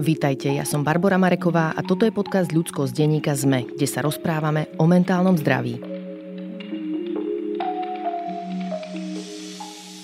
Vítajte, ja som Barbara Mareková a toto je podcast Ľudsko z denníka ZME, kde sa rozprávame o mentálnom zdraví.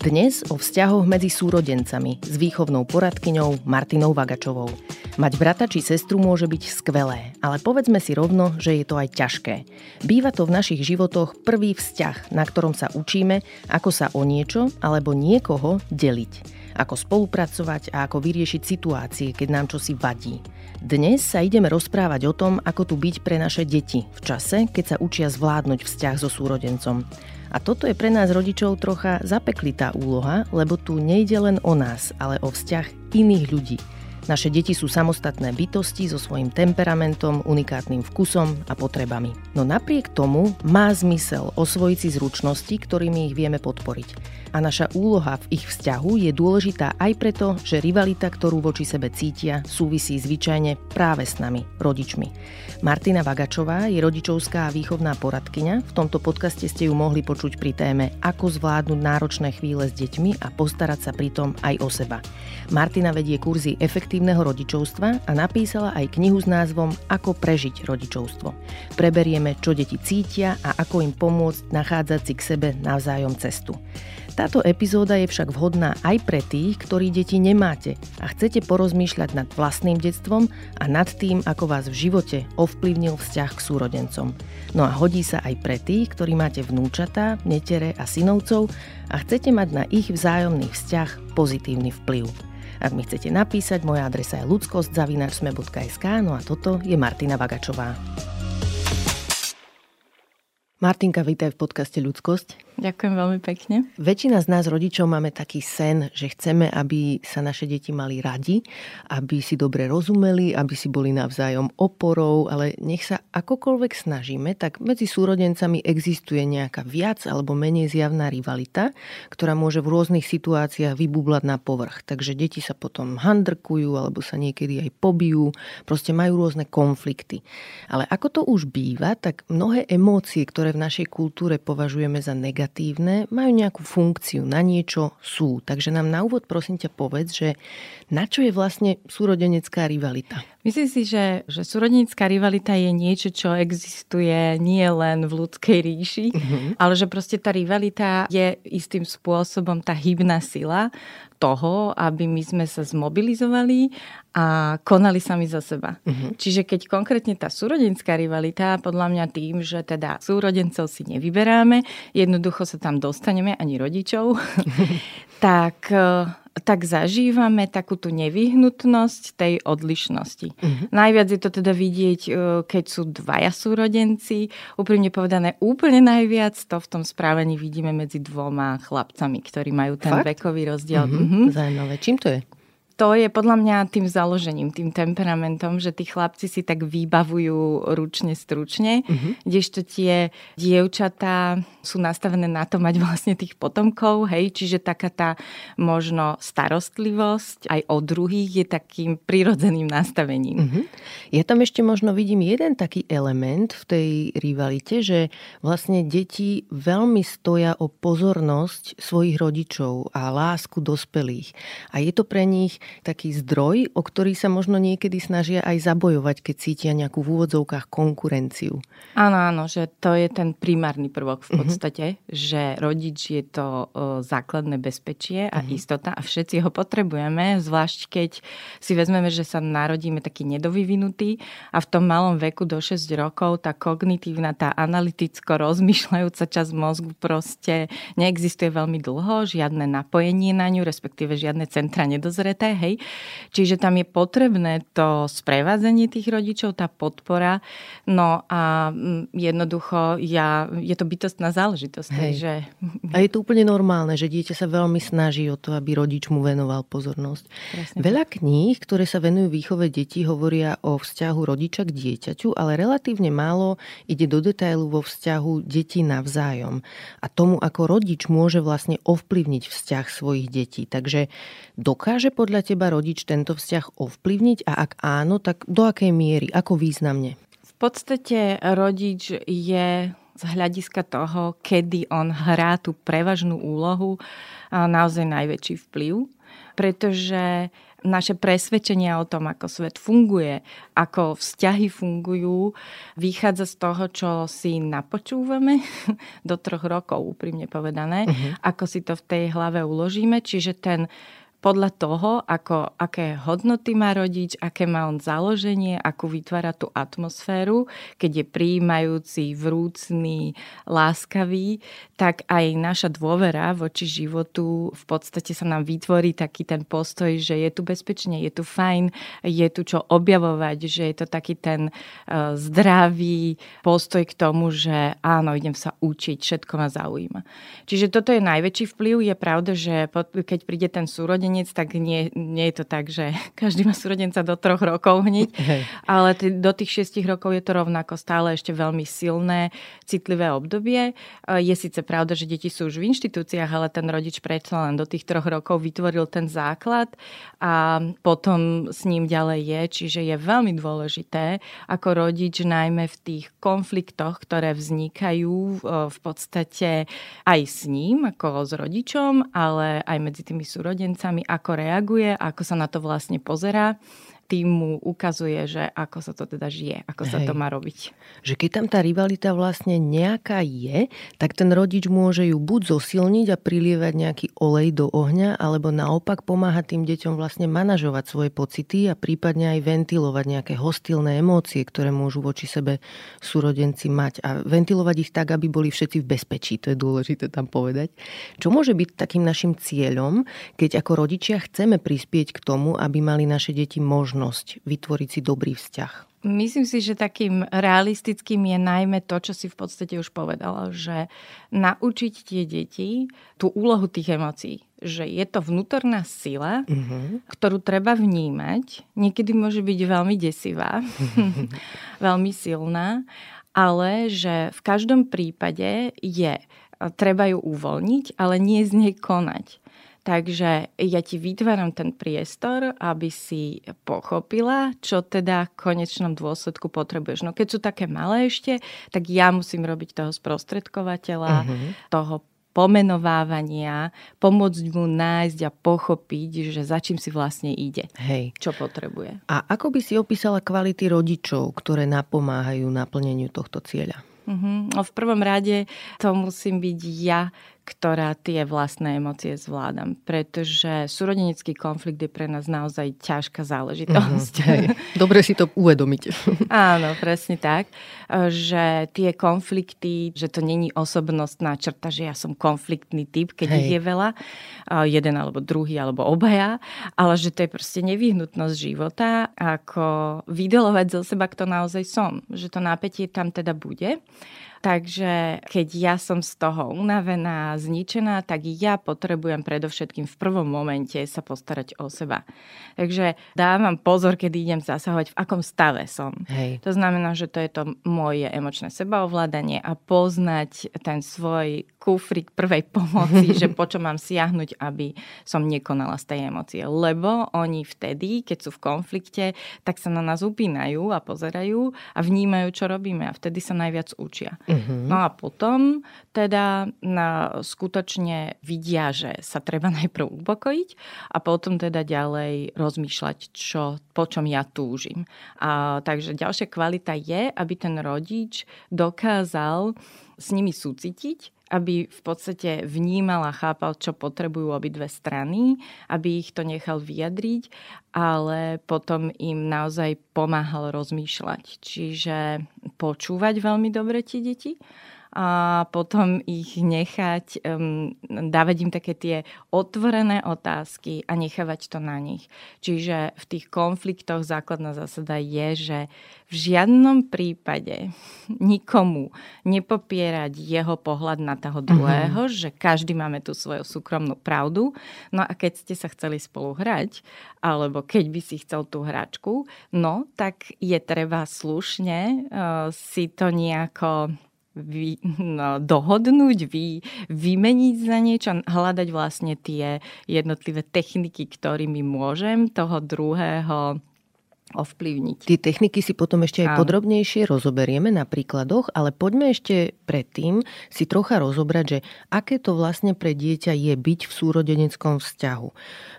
Dnes o vzťahoch medzi súrodencami s výchovnou poradkyňou Martinou Vagačovou. Mať brata či sestru môže byť skvelé, ale povedzme si rovno, že je to aj ťažké. Býva to v našich životoch prvý vzťah, na ktorom sa učíme, ako sa o niečo alebo niekoho deliť. Ako spolupracovať a ako vyriešiť situácie, keď nám čosi vadí. Dnes sa ideme rozprávať o tom, ako tu byť pre naše deti v čase, keď sa učia zvládnuť vzťah so súrodencom. A toto je pre nás rodičov trocha zapeklitá úloha, lebo tu nejde len o nás, ale o vzťah iných ľudí – naše deti sú samostatné bytosti so svojím temperamentom, unikátnym vkusom a potrebami. No napriek tomu má zmysel osvojiť si zručnosti, ktorými ich vieme podporiť. A naša úloha v ich vzťahu je dôležitá aj preto, že rivalita, ktorú voči sebe cítia, súvisí zvyčajne práve s nami, rodičmi. Martina Vagačová je rodičovská a výchovná poradkyňa. V tomto podcaste ste ju mohli počuť pri téme Ako zvládnuť náročné chvíle s deťmi a postarať sa pritom aj o seba. Martina vedie kurzy efektívneho rodičovstva a napísala aj knihu s názvom Ako prežiť rodičovstvo. Preberieme, čo deti cítia a ako im pomôcť nachádzať si k sebe navzájom cestu. Táto epizóda je však vhodná aj pre tých, ktorí deti nemáte a chcete porozmýšľať nad vlastným detstvom a nad tým, ako vás v živote ovplyvnil vzťah k súrodencom. No a hodí sa aj pre tých, ktorí máte vnúčatá, netere a synovcov a chcete mať na ich vzájomný vzťah pozitívny vplyv. Ak mi chcete napísať, moja adresa je ludskosť.sme.sk, no a toto je Martina Vagačová. Martinka, vítaj v podcaste Ľudskosť. Ďakujem veľmi pekne. Väčšina z nás rodičov máme taký sen, že chceme, aby sa naše deti mali radi, aby si dobre rozumeli, aby si boli navzájom oporou, ale nech sa akokoľvek snažíme, tak medzi súrodencami existuje nejaká viac alebo menej zjavná rivalita, ktorá môže v rôznych situáciách vybublať na povrch. Takže deti sa potom handrkujú alebo sa niekedy aj pobijú, proste majú rôzne konflikty. Ale ako to už býva, tak mnohé emócie, ktoré v našej kultúre považujeme za negatívne, negatívne, majú nejakú funkciu, na niečo sú. Takže nám na úvod prosím ťa povedz, že na čo je vlastne súrodenecká rivalita? Myslím si, že, že súrodenecká rivalita je niečo, čo existuje nie len v ľudskej ríši, uh-huh. ale že proste tá rivalita je istým spôsobom tá hybná sila toho, aby my sme sa zmobilizovali a konali sami za seba. Uh-huh. Čiže keď konkrétne tá súrodenská rivalita, podľa mňa tým, že teda súrodencov si nevyberáme, jednoducho sa tam dostaneme, ani rodičov, tak tak zažívame takú tú nevyhnutnosť tej odlišnosti. Uh-huh. Najviac je to teda vidieť, e, keď sú dvaja súrodenci. Úprimne povedané, úplne najviac to v tom správaní vidíme medzi dvoma chlapcami, ktorí majú ten Fakt? vekový rozdiel. Uh-huh. Uh-huh. Zajímavé. Čím to je? To je podľa mňa tým založením, tým temperamentom, že tí chlapci si tak vybavujú ručne, stručne, uh-huh. kdežto tie dievčatá sú nastavené na to mať vlastne tých potomkov, hej, čiže taká tá možno starostlivosť aj o druhých je takým prirodzeným nastavením. Uh-huh. Ja tam ešte možno vidím jeden taký element v tej rivalite, že vlastne deti veľmi stoja o pozornosť svojich rodičov a lásku dospelých. A je to pre nich taký zdroj, o ktorý sa možno niekedy snažia aj zabojovať, keď cítia nejakú v úvodzovkách konkurenciu. Áno, áno, že to je ten primárny prvok v mhm. podstate, uh-huh. že rodič je to základné bezpečie a uh-huh. istota a všetci ho potrebujeme, zvlášť keď si vezmeme, že sa narodíme taký nedovyvinutý a v tom malom veku do 6 rokov tá kognitívna, tá analyticko rozmýšľajúca časť mozgu proste neexistuje veľmi dlho, žiadne napojenie na ňu, respektíve žiadne centra nedozreté, hej. Čiže tam je potrebné to sprevádzanie tých rodičov, tá podpora. No a mm, jednoducho ja, je to bytostná záležitosť. Hej. Že... A je to úplne normálne, že dieťa sa veľmi snaží o to, aby rodič mu venoval pozornosť. Presne. Veľa kníh, ktoré sa venujú výchove detí, hovoria o vzťahu rodiča k dieťaťu, ale relatívne málo ide do detailu vo vzťahu detí navzájom a tomu, ako rodič môže vlastne ovplyvniť vzťah svojich detí. Takže dokáže podľa teba rodič tento vzťah ovplyvniť a ak áno, tak do akej miery, ako významne? V podstate rodič je z hľadiska toho, kedy on hrá tú prevažnú úlohu, naozaj najväčší vplyv. pretože naše presvedčenia o tom, ako svet funguje, ako vzťahy fungujú, vychádza z toho, čo si napočúvame do troch rokov, úprimne povedané, uh-huh. ako si to v tej hlave uložíme. Čiže ten podľa toho, ako, aké hodnoty má rodič, aké má on založenie, ako vytvára tú atmosféru, keď je príjmajúci, vrúcný, láskavý, tak aj naša dôvera voči životu v podstate sa nám vytvorí taký ten postoj, že je tu bezpečne, je tu fajn, je tu čo objavovať, že je to taký ten uh, zdravý postoj k tomu, že áno, idem sa učiť, všetko ma zaujíma. Čiže toto je najväčší vplyv. Je pravda, že keď príde ten súrodenec, súrodenec, tak nie, nie je to tak, že každý má súrodenca do troch rokov hneď, Hej. ale t- do tých šiestich rokov je to rovnako stále ešte veľmi silné, citlivé obdobie. Je síce pravda, že deti sú už v inštitúciách, ale ten rodič predsa len do tých troch rokov vytvoril ten základ a potom s ním ďalej je, čiže je veľmi dôležité ako rodič najmä v tých konfliktoch, ktoré vznikajú v podstate aj s ním, ako s rodičom, ale aj medzi tými súrodencami, ako reaguje, ako sa na to vlastne pozerá tým mu ukazuje, že ako sa to teda žije, ako Hej. sa to má robiť. Že keď tam tá rivalita vlastne nejaká je, tak ten rodič môže ju buď zosilniť a prilievať nejaký olej do ohňa, alebo naopak pomáhať tým deťom vlastne manažovať svoje pocity a prípadne aj ventilovať nejaké hostilné emócie, ktoré môžu voči sebe súrodenci mať a ventilovať ich tak, aby boli všetci v bezpečí. To je dôležité tam povedať. Čo môže byť takým našim cieľom, keď ako rodičia chceme prispieť k tomu, aby mali naše deti možnosť možnosť vytvoriť si dobrý vzťah? Myslím si, že takým realistickým je najmä to, čo si v podstate už povedala, že naučiť tie deti tú úlohu tých emócií. Že je to vnútorná sila, uh-huh. ktorú treba vnímať. Niekedy môže byť veľmi desivá, veľmi silná, ale že v každom prípade je treba ju uvoľniť, ale nie z nej konať. Takže ja ti vytváram ten priestor, aby si pochopila, čo teda v konečnom dôsledku potrebuješ. No keď sú také malé ešte, tak ja musím robiť toho sprostredkovateľa, uh-huh. toho pomenovávania, pomôcť mu nájsť a pochopiť, že za čím si vlastne ide. Hej. Čo potrebuje. A ako by si opísala kvality rodičov, ktoré napomáhajú naplneniu tohto cieľa? Uh-huh. No v prvom rade to musím byť ja, ktorá tie vlastné emócie zvládam. Pretože súrodenecký konflikt je pre nás naozaj ťažká záležitosť. Mm, Dobre si to uvedomiť. Áno, presne tak. Že tie konflikty, že to není osobnostná črta, že ja som konfliktný typ, keď Hej. ich je veľa, jeden alebo druhý alebo obaja, ale že to je proste nevyhnutnosť života, ako vydelovať zo seba, kto naozaj som. Že to nápetie tam teda bude. Takže keď ja som z toho unavená, zničená, tak ja potrebujem predovšetkým v prvom momente sa postarať o seba. Takže dávam pozor, kedy idem zasahovať, v akom stave som. Hej. To znamená, že to je to moje emočné sebaovládanie a poznať ten svoj kufrik prvej pomoci, že po čo mám siahnuť, aby som nekonala z tej emócie. Lebo oni vtedy, keď sú v konflikte, tak sa na nás upínajú a pozerajú a vnímajú, čo robíme a vtedy sa najviac učia. Uh-huh. No a potom teda na, skutočne vidia, že sa treba najprv upokojiť a potom teda ďalej rozmýšľať, čo, po čom ja túžim. A, takže ďalšia kvalita je, aby ten rodič dokázal s nimi súcitiť aby v podstate vnímal a chápal, čo potrebujú obidve strany, aby ich to nechal vyjadriť, ale potom im naozaj pomáhal rozmýšľať. Čiže počúvať veľmi dobre tie deti a potom ich nechať, um, dávať im také tie otvorené otázky a nechávať to na nich. Čiže v tých konfliktoch základná zásada je, že v žiadnom prípade nikomu nepopierať jeho pohľad na toho druhého, uh-huh. že každý máme tú svoju súkromnú pravdu. No a keď ste sa chceli spolu hrať, alebo keď by si chcel tú hračku, no tak je treba slušne uh, si to nejako vy, no, dohodnúť, vy, vymeniť za niečo, hľadať vlastne tie jednotlivé techniky, ktorými môžem toho druhého ovplyvniť. Tie techniky si potom ešte aj Áno. podrobnejšie rozoberieme na príkladoch, ale poďme ešte predtým si trocha rozobrať, že aké to vlastne pre dieťa je byť v súrodeneckom vzťahu.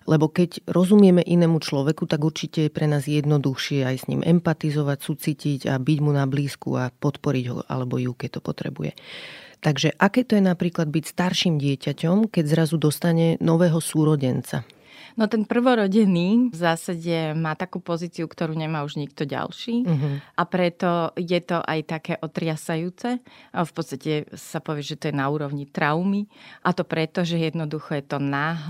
Lebo keď rozumieme inému človeku, tak určite je pre nás jednoduchšie aj s ním empatizovať, sucitiť a byť mu na blízku a podporiť ho alebo ju, keď to potrebuje. Takže aké to je napríklad byť starším dieťaťom, keď zrazu dostane nového súrodenca? No ten prvorodený v zásade má takú pozíciu, ktorú nemá už nikto ďalší uh-huh. a preto je to aj také otriasajúce. A v podstate sa povie, že to je na úrovni traumy a to preto, že jednoducho je to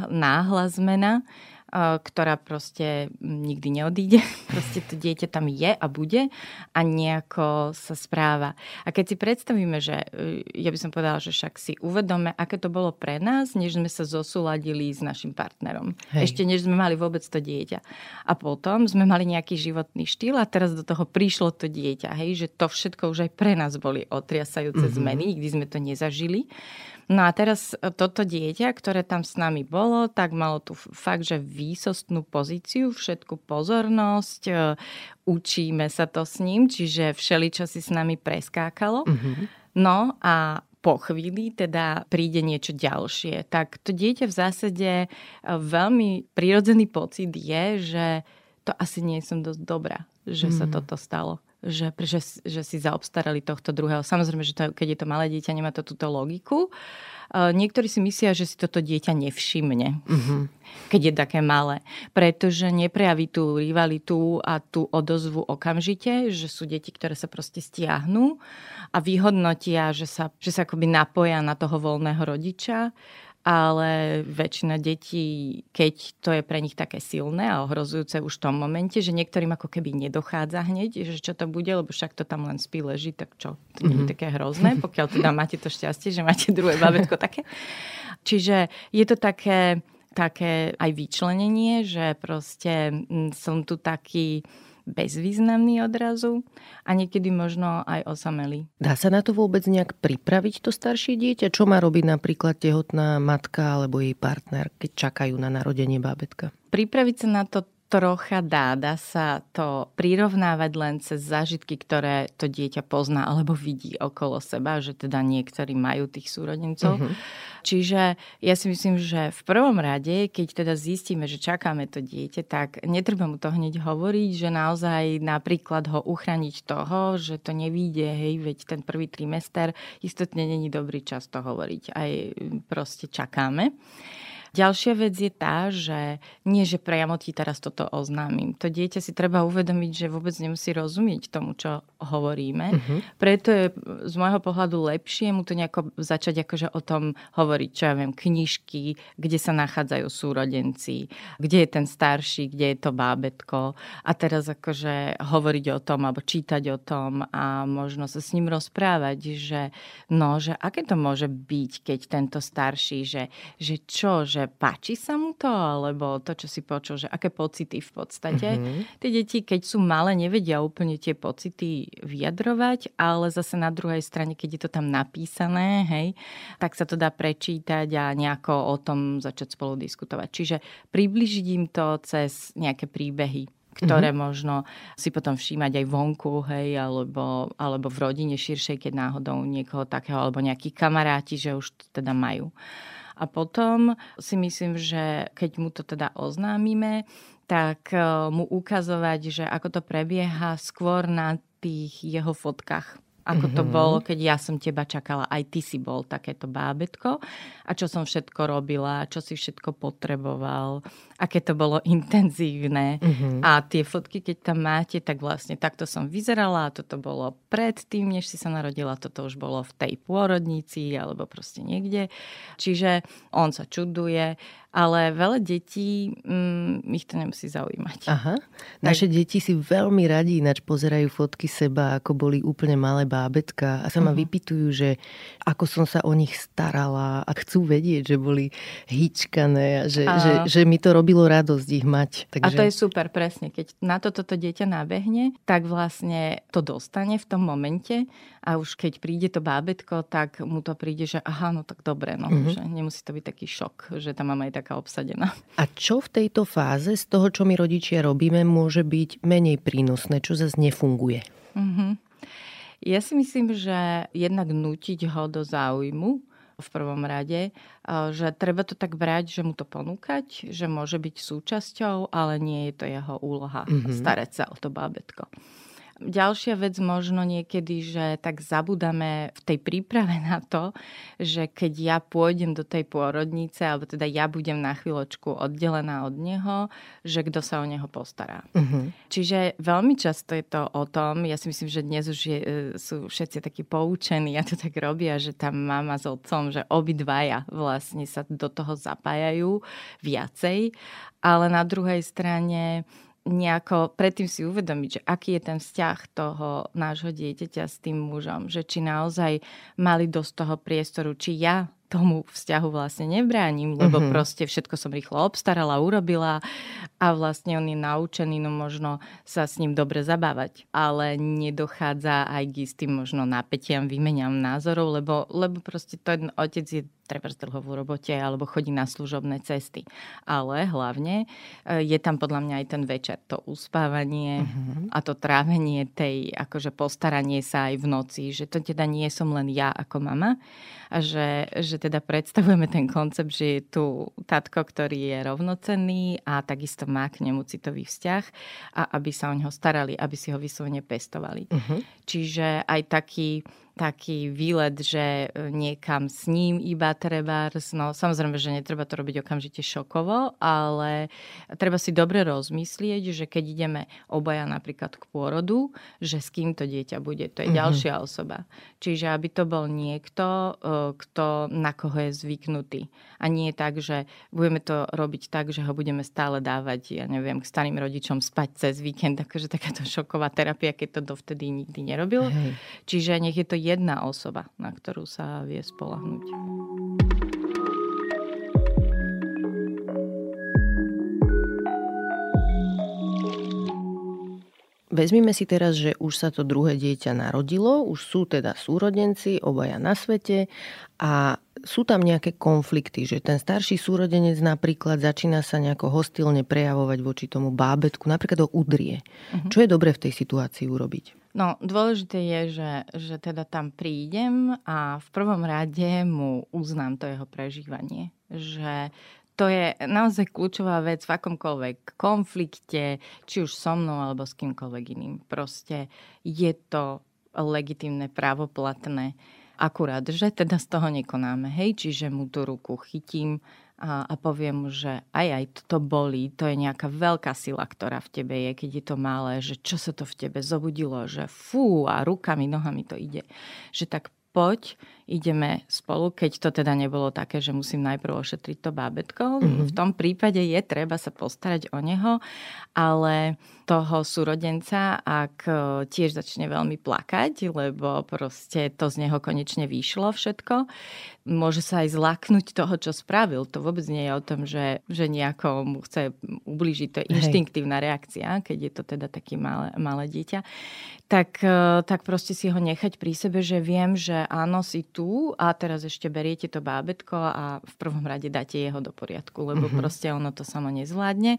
náhla zmena ktorá proste nikdy neodíde. Proste to dieťa tam je a bude a nejako sa správa. A keď si predstavíme, že e, ja by som povedala, že však si uvedome, aké to bolo pre nás, než sme sa zosúladili s našim partnerom. Hej. Ešte než sme mali vôbec to dieťa. A potom sme mali nejaký životný štýl a teraz do toho prišlo to dieťa. Hej, že to všetko už aj pre nás boli otriasajúce mm-hmm. zmeny, nikdy sme to nezažili. No a teraz e, toto dieťa, ktoré tam s nami bolo, tak malo tu fakt, že výsostnú pozíciu, všetku pozornosť, e, učíme sa to s ním, čiže všeličo si s nami preskákalo. Mm-hmm. No a po chvíli teda príde niečo ďalšie. Tak to dieťa v zásade e, veľmi prirodzený pocit je, že to asi nie som dosť dobrá, že mm. sa mhm. toto stalo že, že, že si zaobstarali tohto druhého. Samozrejme, že to, keď je to malé dieťa, nemá to túto logiku. Niektorí si myslia, že si toto dieťa nevšimne, mm-hmm. keď je také malé, pretože neprejaví tú rivalitu a tú odozvu okamžite, že sú deti, ktoré sa proste stiahnu a vyhodnotia, že sa, že sa akoby napoja na toho voľného rodiča ale väčšina detí, keď to je pre nich také silné a ohrozujúce už v tom momente, že niektorým ako keby nedochádza hneď, že čo to bude, lebo však to tam len spí, leží, tak čo, to nie je mm-hmm. také hrozné, pokiaľ teda máte to šťastie, že máte druhé babetko také. Čiže je to také, také aj vyčlenenie, že proste mm, som tu taký bezvýznamný odrazu a niekedy možno aj osamelý. Dá sa na to vôbec nejak pripraviť to staršie dieťa? Čo má robiť napríklad tehotná matka alebo jej partner, keď čakajú na narodenie bábetka? Pripraviť sa na to trocha dá, dá sa to prirovnávať len cez zážitky, ktoré to dieťa pozná alebo vidí okolo seba, že teda niektorí majú tých súrodencov. Uh-huh. Čiže ja si myslím, že v prvom rade, keď teda zistíme, že čakáme to dieťa, tak netreba mu to hneď hovoriť, že naozaj napríklad ho uchrániť toho, že to nevíde, hej, veď ten prvý trimester istotne není dobrý čas to hovoriť. Aj proste čakáme. Ďalšia vec je tá, že nie, že priamo ti teraz toto oznámim. To dieťa si treba uvedomiť, že vôbec nemusí rozumieť tomu, čo hovoríme. Uh-huh. Preto je z môjho pohľadu lepšie mu to nejako začať akože o tom hovoriť, čo ja viem, knižky, kde sa nachádzajú súrodenci, kde je ten starší, kde je to bábetko. A teraz akože hovoriť o tom, alebo čítať o tom a možno sa s ním rozprávať, že no, že aké to môže byť, keď tento starší, že, že čo, že že páči sa mu to, alebo to, čo si počul, že aké pocity v podstate. Mm-hmm. Tie deti, keď sú malé, nevedia úplne tie pocity vyjadrovať, ale zase na druhej strane, keď je to tam napísané, hej, tak sa to dá prečítať a nejako o tom začať spolu diskutovať. Čiže približiť im to cez nejaké príbehy ktoré mm-hmm. možno si potom všímať aj vonku, hej, alebo, alebo v rodine širšej, keď náhodou niekoho takého, alebo nejakí kamaráti, že už to teda majú. A potom si myslím, že keď mu to teda oznámime, tak e, mu ukazovať, že ako to prebieha skôr na tých jeho fotkách ako to mm-hmm. bolo, keď ja som teba čakala. Aj ty si bol takéto bábetko. A čo som všetko robila, čo si všetko potreboval, aké to bolo intenzívne. Mm-hmm. A tie fotky, keď tam máte, tak vlastne takto som vyzerala a toto bolo predtým, než si sa narodila. Toto už bolo v tej pôrodnici alebo proste niekde. Čiže on sa čuduje ale veľa detí mm, ich to nemusí zaujímať. Aha. Naše tak... deti si veľmi radi ináč pozerajú fotky seba, ako boli úplne malé bábetka a sa ma uh-huh. vypitujú, že ako som sa o nich starala a chcú vedieť, že boli hýčkané a že, a... že, že mi to robilo radosť ich mať. Takže... A to je super, presne. Keď na to toto dieťa nabehne, tak vlastne to dostane v tom momente a už keď príde to bábetko, tak mu to príde, že aha, no tak dobre, no, mm-hmm. že nemusí to byť taký šok, že tá mama je taká obsadená. A čo v tejto fáze z toho, čo my rodičia robíme, môže byť menej prínosné, čo zase nefunguje? Mm-hmm. Ja si myslím, že jednak nutiť ho do záujmu, v prvom rade, že treba to tak brať, že mu to ponúkať, že môže byť súčasťou, ale nie je to jeho úloha mm-hmm. starať sa o to bábetko. Ďalšia vec možno niekedy, že tak zabudáme v tej príprave na to, že keď ja pôjdem do tej pôrodnice, alebo teda ja budem na chvíľočku oddelená od neho, že kto sa o neho postará. Uh-huh. Čiže veľmi často je to o tom, ja si myslím, že dnes už je, e, sú všetci takí poučení a to tak robia, že tam mama s otcom, že obidvaja vlastne sa do toho zapájajú viacej, ale na druhej strane nejako predtým si uvedomiť, že aký je ten vzťah toho nášho dieťaťa s tým mužom, že či naozaj mali dosť toho priestoru, či ja tomu vzťahu vlastne nebránim, lebo uh-huh. proste všetko som rýchlo obstarala, urobila a vlastne on je naučený, no možno sa s ním dobre zabávať, ale nedochádza aj k istým možno napätiam, výmeniam názorov, lebo, lebo proste ten otec je treba dlho v robote alebo chodí na služobné cesty. Ale hlavne e, je tam podľa mňa aj ten večer, to uspávanie uh-huh. a to trávenie tej, akože postaranie sa aj v noci, že to teda nie som len ja ako mama a že, že teda predstavujeme ten koncept, že je tu tatko, ktorý je rovnocenný a takisto má k nemu citový vzťah a aby sa o neho starali, aby si ho vyslovene pestovali. Uh-huh. Čiže aj taký taký výlet, že e, niekam s ním iba treba, no samozrejme, že netreba to robiť okamžite šokovo, ale treba si dobre rozmyslieť, že keď ideme obaja napríklad k pôrodu, že s kým to dieťa bude, to je mm-hmm. ďalšia osoba. Čiže aby to bol niekto, e, kto na koho je zvyknutý. A nie tak, že budeme to robiť tak, že ho budeme stále dávať, ja neviem, k starým rodičom spať cez víkend, akože takáto šoková terapia, keď to dovtedy nikdy nerobil. Hej. Čiže nech je to jedna osoba, na ktorú sa vie spolahnuť. Vezmime si teraz, že už sa to druhé dieťa narodilo, už sú teda súrodenci, obaja na svete a sú tam nejaké konflikty, že ten starší súrodenec napríklad začína sa nejako hostilne prejavovať voči tomu bábetku, napríklad o udrie. Uh-huh. Čo je dobre v tej situácii urobiť? No, dôležité je, že, že teda tam prídem a v prvom rade mu uznám to jeho prežívanie. Že to je naozaj kľúčová vec v akomkoľvek konflikte, či už so mnou alebo s kýmkoľvek iným. Proste je to legitimné, právoplatné. Akurát, že teda z toho nekonáme. Hej, čiže mu tú ruku chytím, a, a poviem mu, že aj aj toto bolí, to je nejaká veľká sila, ktorá v tebe je, keď je to malé, že čo sa to v tebe zobudilo, že fú a rukami, nohami to ide. Že tak poď, ideme spolu, keď to teda nebolo také, že musím najprv ošetriť to bábetko. Mm-hmm. V tom prípade je treba sa postarať o neho, ale toho súrodenca, ak e, tiež začne veľmi plakať, lebo proste to z neho konečne vyšlo všetko, môže sa aj zlaknúť toho, čo spravil. To vôbec nie je o tom, že, že nejako mu chce ublížiť. To je inštinktívna reakcia, keď je to teda také malé, malé dieťa. Tak, e, tak proste si ho nechať pri sebe, že viem, že áno, si tu a teraz ešte beriete to bábetko a v prvom rade dáte jeho do poriadku, lebo mm-hmm. proste ono to samo nezvládne.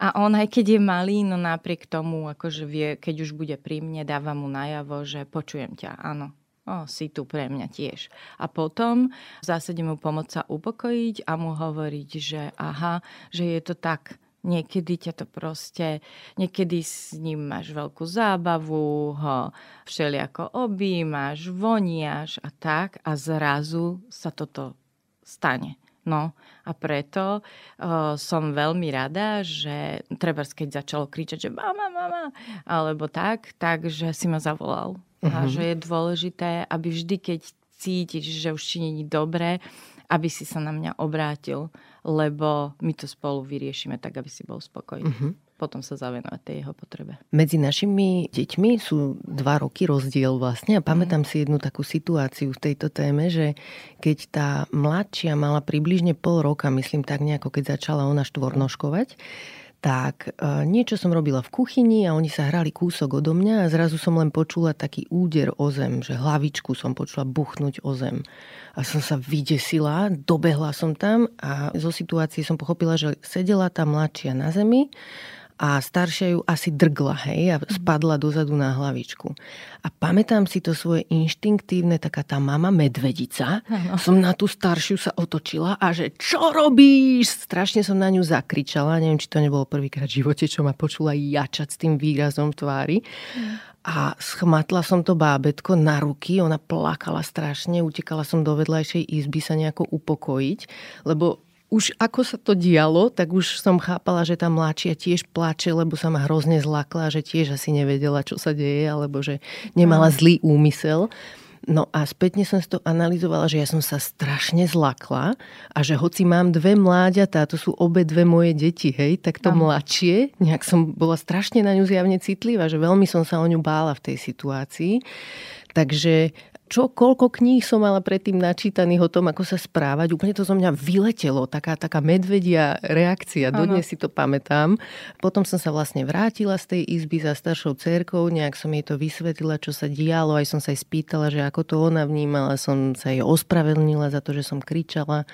A on aj keď je malý, no napriek tomu, akože vie, keď už bude pri mne, dáva mu najavo, že počujem ťa, áno, O, si tu pre mňa tiež. A potom v zásade mu pomôcť sa upokojiť a mu hovoriť, že aha, že je to tak, Niekedy ťa to proste, niekedy s ním máš veľkú zábavu, ho všelijako objímaš, voniaš a tak a zrazu sa toto stane. No a preto uh, som veľmi rada, že treba keď začalo kričať, že mama, mama, alebo tak, tak, že si ma zavolal. Uh-huh. A mhm. že je dôležité, aby vždy, keď cítiš, že už ti není dobre, aby si sa na mňa obrátil, lebo my to spolu vyriešime tak, aby si bol spokojný. Uh-huh potom sa zavenovať tej jeho potrebe. Medzi našimi deťmi sú dva roky rozdiel vlastne a pamätám mm. si jednu takú situáciu v tejto téme, že keď tá mladšia mala približne pol roka, myslím tak nejako, keď začala ona štvornoškovať, tak e, niečo som robila v kuchyni a oni sa hrali kúsok odo mňa a zrazu som len počula taký úder o zem, že hlavičku som počula buchnúť o zem. A som sa vydesila, dobehla som tam a zo situácie som pochopila, že sedela tá mladšia na zemi a staršia ju asi drgla, hej, a mhm. spadla dozadu na hlavičku. A pamätám si to svoje inštinktívne, taká tá mama medvedica. Ano. Som na tú staršiu sa otočila a že čo robíš? Strašne som na ňu zakričala. Neviem, či to nebolo prvýkrát v živote, čo ma počula jačať s tým výrazom v tvári. A schmatla som to bábetko na ruky, ona plakala strašne, utekala som do vedľajšej izby sa nejako upokojiť, lebo už ako sa to dialo, tak už som chápala, že tá mladšia tiež plače, lebo sa ma hrozne zlakla, že tiež asi nevedela, čo sa deje, alebo že nemala zlý úmysel. No a spätne som si to analyzovala, že ja som sa strašne zlakla a že hoci mám dve mláďatá, to sú obe dve moje deti, hej, tak to mladšie, nejak som bola strašne na ňu zjavne citlivá, že veľmi som sa o ňu bála v tej situácii. Takže čo, koľko kníh som mala predtým načítaných o tom, ako sa správať. Úplne to zo mňa vyletelo, taká, taká medvedia reakcia. Dodnes si to pamätám. Potom som sa vlastne vrátila z tej izby za staršou cerkou, nejak som jej to vysvetlila, čo sa dialo. Aj som sa jej spýtala, že ako to ona vnímala. Som sa jej ospravedlnila za to, že som kričala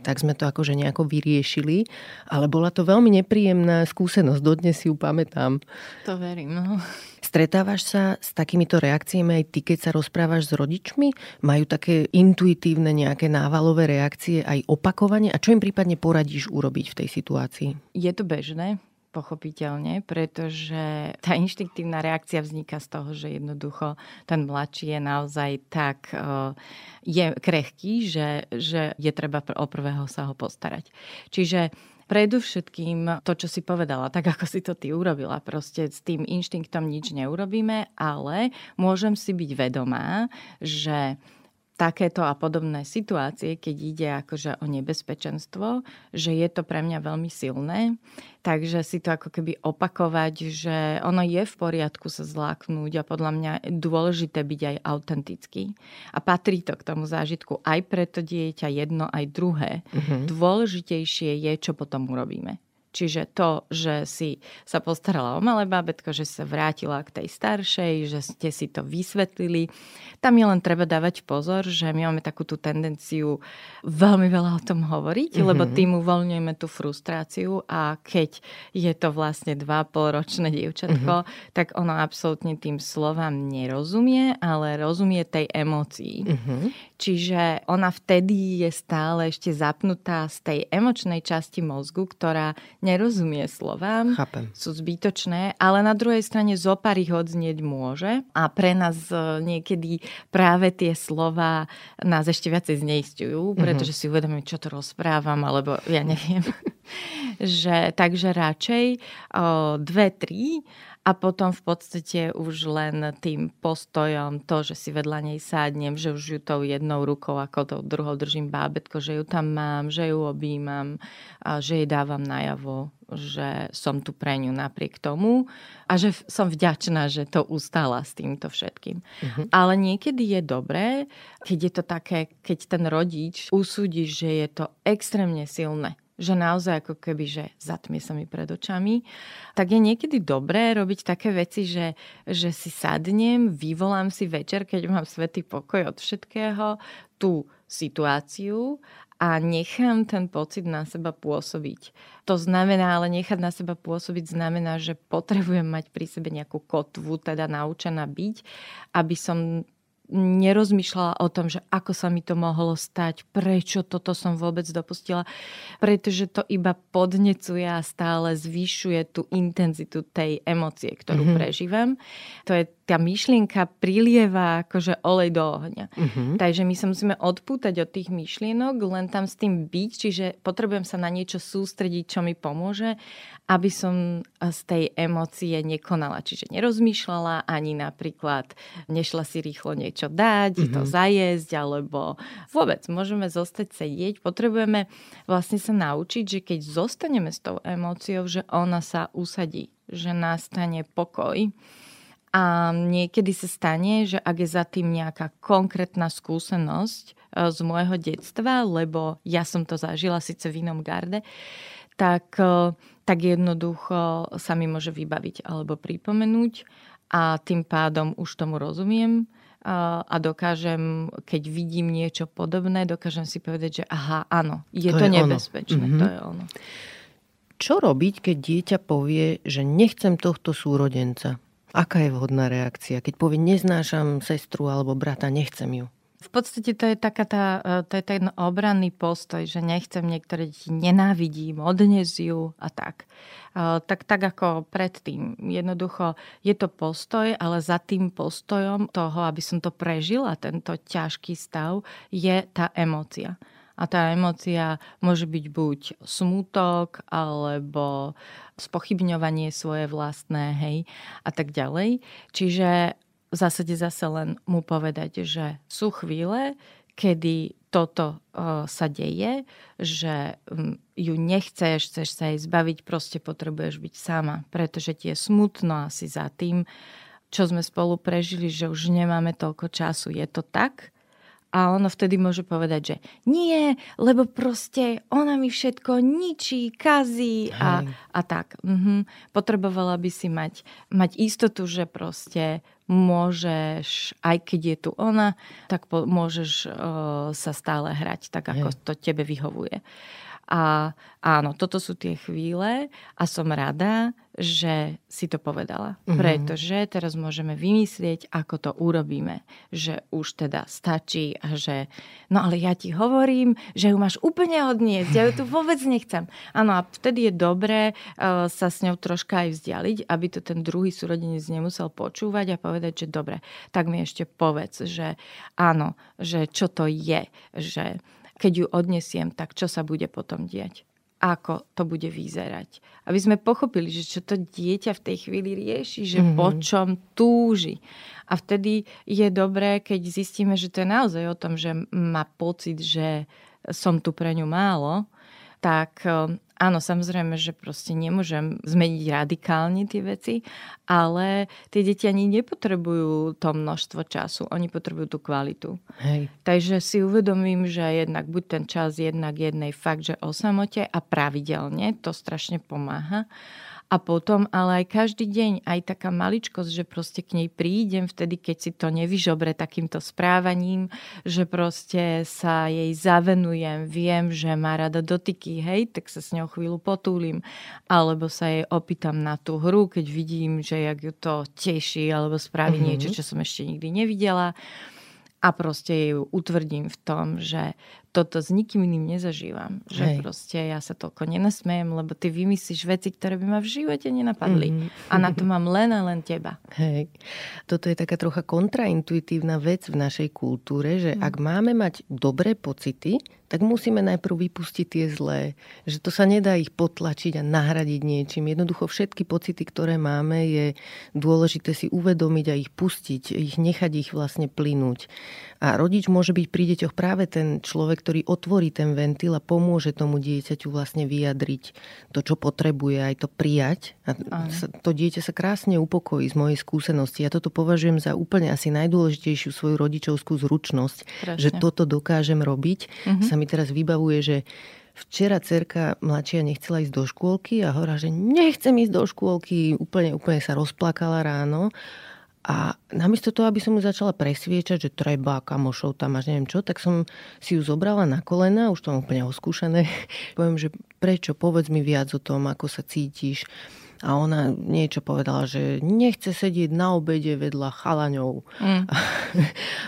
tak sme to akože nejako vyriešili. Ale bola to veľmi nepríjemná skúsenosť, dodnes si ju pamätám. To verím, no. Stretávaš sa s takýmito reakciami aj ty, keď sa rozprávaš s rodičmi? Majú také intuitívne nejaké návalové reakcie aj opakovane? A čo im prípadne poradíš urobiť v tej situácii? Je to bežné pochopiteľne, pretože tá inštinktívna reakcia vzniká z toho, že jednoducho ten mladší je naozaj tak eh, je krehký, že, že je treba o prvého sa ho postarať. Čiže predovšetkým to, čo si povedala, tak ako si to ty urobila. Proste s tým inštinktom nič neurobíme, ale môžem si byť vedomá, že takéto a podobné situácie, keď ide akože o nebezpečenstvo, že je to pre mňa veľmi silné. Takže si to ako keby opakovať, že ono je v poriadku sa zláknúť a podľa mňa je dôležité byť aj autentický. A patrí to k tomu zážitku aj pre to dieťa jedno, aj druhé. Uh-huh. Dôležitejšie je, čo potom urobíme. Čiže to, že si sa postarala o malé bábetko, že sa vrátila k tej staršej, že ste si to vysvetlili. Tam je len treba dávať pozor, že my máme takú tú tendenciu veľmi veľa o tom hovoriť, mm-hmm. lebo tým uvoľňujeme tú frustráciu a keď je to vlastne 2,5 ročné dievčatko, mm-hmm. tak ono absolútne tým slovám nerozumie, ale rozumie tej emócii. Mm-hmm. Čiže ona vtedy je stále ešte zapnutá z tej emočnej časti mozgu, ktorá nerozumie slovám, Chápem. sú zbytočné, ale na druhej strane zo pár ich odznieť môže a pre nás e, niekedy práve tie slova nás ešte viacej zneistujú, mhm. pretože si uvedomím, čo to rozprávam, alebo ja neviem. že, takže radšej o, dve, tri a potom v podstate už len tým postojom, to, že si vedľa nej sádnem, že už ju tou jednou rukou ako tou druhou držím bábetko, že ju tam mám, že ju objímam, a že jej dávam najavo, že som tu pre ňu napriek tomu a že som vďačná, že to ustála s týmto všetkým. Uh-huh. Ale niekedy je dobré, keď je to také, keď ten rodič usúdi, že je to extrémne silné že naozaj ako keby, že zatmie sa mi pred očami, tak je niekedy dobré robiť také veci, že, že si sadnem, vyvolám si večer, keď mám svetý pokoj od všetkého, tú situáciu a nechám ten pocit na seba pôsobiť. To znamená, ale nechať na seba pôsobiť znamená, že potrebujem mať pri sebe nejakú kotvu, teda naučená byť, aby som nerozmýšľala o tom, že ako sa mi to mohlo stať, prečo toto som vôbec dopustila, pretože to iba podnecuje a stále zvyšuje tú intenzitu tej emócie, ktorú mm-hmm. prežívam. To je tá myšlienka prilieva akože olej do ohňa. Uh-huh. Takže my sa musíme odpútať od tých myšlienok, len tam s tým byť, čiže potrebujem sa na niečo sústrediť, čo mi pomôže, aby som z tej emócie nekonala. Čiže nerozmýšľala, ani napríklad nešla si rýchlo niečo dať, uh-huh. to zajesť, alebo vôbec môžeme zostať sedieť. Potrebujeme vlastne sa naučiť, že keď zostaneme s tou emóciou, že ona sa usadí, že nastane pokoj a niekedy sa stane, že ak je za tým nejaká konkrétna skúsenosť e, z môjho detstva, lebo ja som to zažila síce v inom garde, tak, e, tak jednoducho sa mi môže vybaviť alebo pripomenúť a tým pádom už tomu rozumiem a dokážem, keď vidím niečo podobné, dokážem si povedať, že aha, áno, je to, to je nebezpečné, ono. to mhm. je ono. Čo robiť, keď dieťa povie, že nechcem tohto súrodenca? Aká je vhodná reakcia? Keď povie, neznášam sestru alebo brata, nechcem ju. V podstate to je, taká tá, e, to je ten obranný postoj, že nechcem niektoré deti, nenávidím, odnes ju a tak. E, tak, tak ako predtým. Jednoducho je to postoj, ale za tým postojom toho, aby som to prežila, tento ťažký stav, je tá emócia. A tá emócia môže byť buď smútok, alebo spochybňovanie svoje vlastné, hej, a tak ďalej. Čiže v zásade zase len mu povedať, že sú chvíle, kedy toto uh, sa deje, že ju nechceš, chceš sa jej zbaviť, proste potrebuješ byť sama, pretože ti je smutno asi za tým, čo sme spolu prežili, že už nemáme toľko času. Je to tak? A ono vtedy môže povedať, že nie, lebo proste ona mi všetko ničí, kazí a, a tak. Mhm. Potrebovala by si mať, mať istotu, že proste môžeš, aj keď je tu ona, tak po, môžeš uh, sa stále hrať tak, ako Hej. to tebe vyhovuje. A áno, toto sú tie chvíle a som rada, že si to povedala. Mm-hmm. Pretože teraz môžeme vymyslieť, ako to urobíme. Že už teda stačí a že no ale ja ti hovorím, že ju máš úplne odniesť, ja ju tu vôbec nechcem. Áno a vtedy je dobré uh, sa s ňou troška aj vzdialiť, aby to ten druhý súrodenec nemusel počúvať a povedať, že dobre, tak mi ešte povedz, že áno, že čo to je, že keď ju odnesiem, tak čo sa bude potom diať? Ako to bude vyzerať? Aby sme pochopili, že čo to dieťa v tej chvíli rieši, že mm-hmm. po čom túži. A vtedy je dobré, keď zistíme, že to je naozaj o tom, že má pocit, že som tu pre ňu málo, tak Áno, samozrejme, že proste nemôžem zmeniť radikálne tie veci, ale tie deti ani nepotrebujú to množstvo času, oni potrebujú tú kvalitu. Hej. Takže si uvedomím, že jednak buď ten čas jednak jednej fakt, že o samote a pravidelne, to strašne pomáha. A potom, ale aj každý deň, aj taká maličkosť, že proste k nej prídem vtedy, keď si to nevyžobre takýmto správaním, že proste sa jej zavenujem, viem, že má rada dotyky, hej, tak sa s ňou chvíľu potúlim. Alebo sa jej opýtam na tú hru, keď vidím, že jak ju to teší, alebo spraví mm-hmm. niečo, čo som ešte nikdy nevidela a proste ju utvrdím v tom, že toto s nikým iným nezažívam. Že Hej. proste ja sa toľko nenasmejem, lebo ty vymyslíš veci, ktoré by ma v živote nenapadli. Mm-hmm. A na to mám len a len teba. Hej. Toto je taká trocha kontraintuitívna vec v našej kultúre, že mm. ak máme mať dobré pocity, tak musíme najprv vypustiť tie zlé. Že to sa nedá ich potlačiť a nahradiť niečím. Jednoducho všetky pocity, ktoré máme, je dôležité si uvedomiť a ich pustiť, ich nechať ich vlastne plynúť. A rodič môže byť pri deťoch práve ten človek, ktorý otvorí ten ventil a pomôže tomu dieťaťu vlastne vyjadriť to, čo potrebuje, aj to prijať. A to dieťa sa krásne upokojí z mojej skúsenosti. Ja toto považujem za úplne asi najdôležitejšiu svoju rodičovskú zručnosť, Presne. že toto dokážem robiť. Mm-hmm. Sa mi teraz vybavuje, že Včera cerka mladšia nechcela ísť do škôlky a hovorila, že nechcem ísť do škôlky. Úplne, úplne sa rozplakala ráno. A namiesto toho, aby som ju začala presviečať, že treba kamošov tam až neviem čo, tak som si ju zobrala na kolena, už to úplne oskúšané. Poviem, že prečo, povedz mi viac o tom, ako sa cítiš a ona niečo povedala, že nechce sedieť na obede vedľa chalaňov. Mm.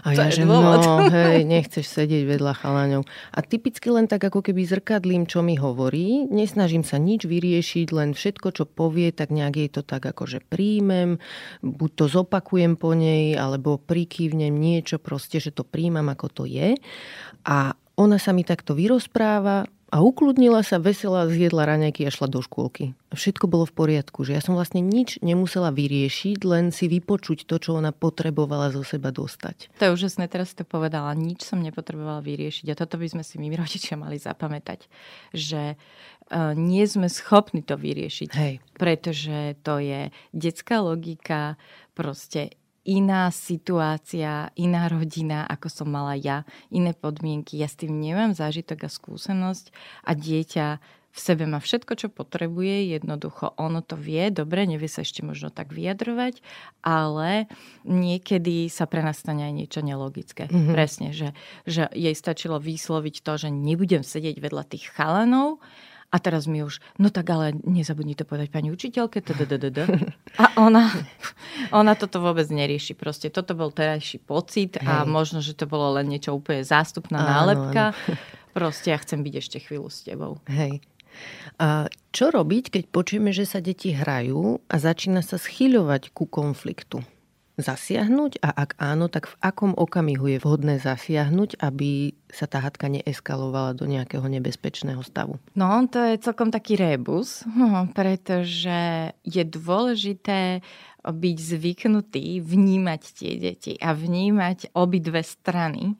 A ja, že no, hej, nechceš sedieť vedľa chalaňov. A typicky len tak ako keby zrkadlím, čo mi hovorí. Nesnažím sa nič vyriešiť, len všetko, čo povie, tak nejak jej to tak akože príjmem, buď to zopakujem po nej, alebo prikývnem niečo proste, že to príjmam, ako to je. A ona sa mi takto vyrozpráva, a ukludnila sa, vesela, zjedla raňajky a šla do škôlky. Všetko bolo v poriadku, že ja som vlastne nič nemusela vyriešiť, len si vypočuť to, čo ona potrebovala zo seba dostať. To je úžasné, teraz to povedala. Nič som nepotrebovala vyriešiť a toto by sme si my rodičia mali zapamätať, že uh, nie sme schopní to vyriešiť, Hej. pretože to je detská logika, proste iná situácia, iná rodina, ako som mala ja, iné podmienky. Ja s tým nemám zážitok a skúsenosť a dieťa v sebe má všetko, čo potrebuje, jednoducho ono to vie, dobre, nevie sa ešte možno tak vyjadrovať, ale niekedy sa pre nás stane aj niečo nelogické. Mm-hmm. Presne, že, že jej stačilo vysloviť to, že nebudem sedieť vedľa tých chalanov, a teraz mi už, no tak ale nezabudni to povedať pani učiteľke. A ona, ona toto vôbec nerieši. Proste toto bol terajší pocit a možno, že to bolo len niečo úplne zástupná nálepka. Proste ja chcem byť ešte chvíľu s tebou. Hej. A čo robiť, keď počujeme, že sa deti hrajú a začína sa schyľovať ku konfliktu? Zasiahnuť a ak áno, tak v akom okamihu je vhodné zasiahnuť, aby sa tá hadka neeskalovala do nejakého nebezpečného stavu? No, to je celkom taký rebus, pretože je dôležité byť zvyknutý vnímať tie deti a vnímať obidve strany,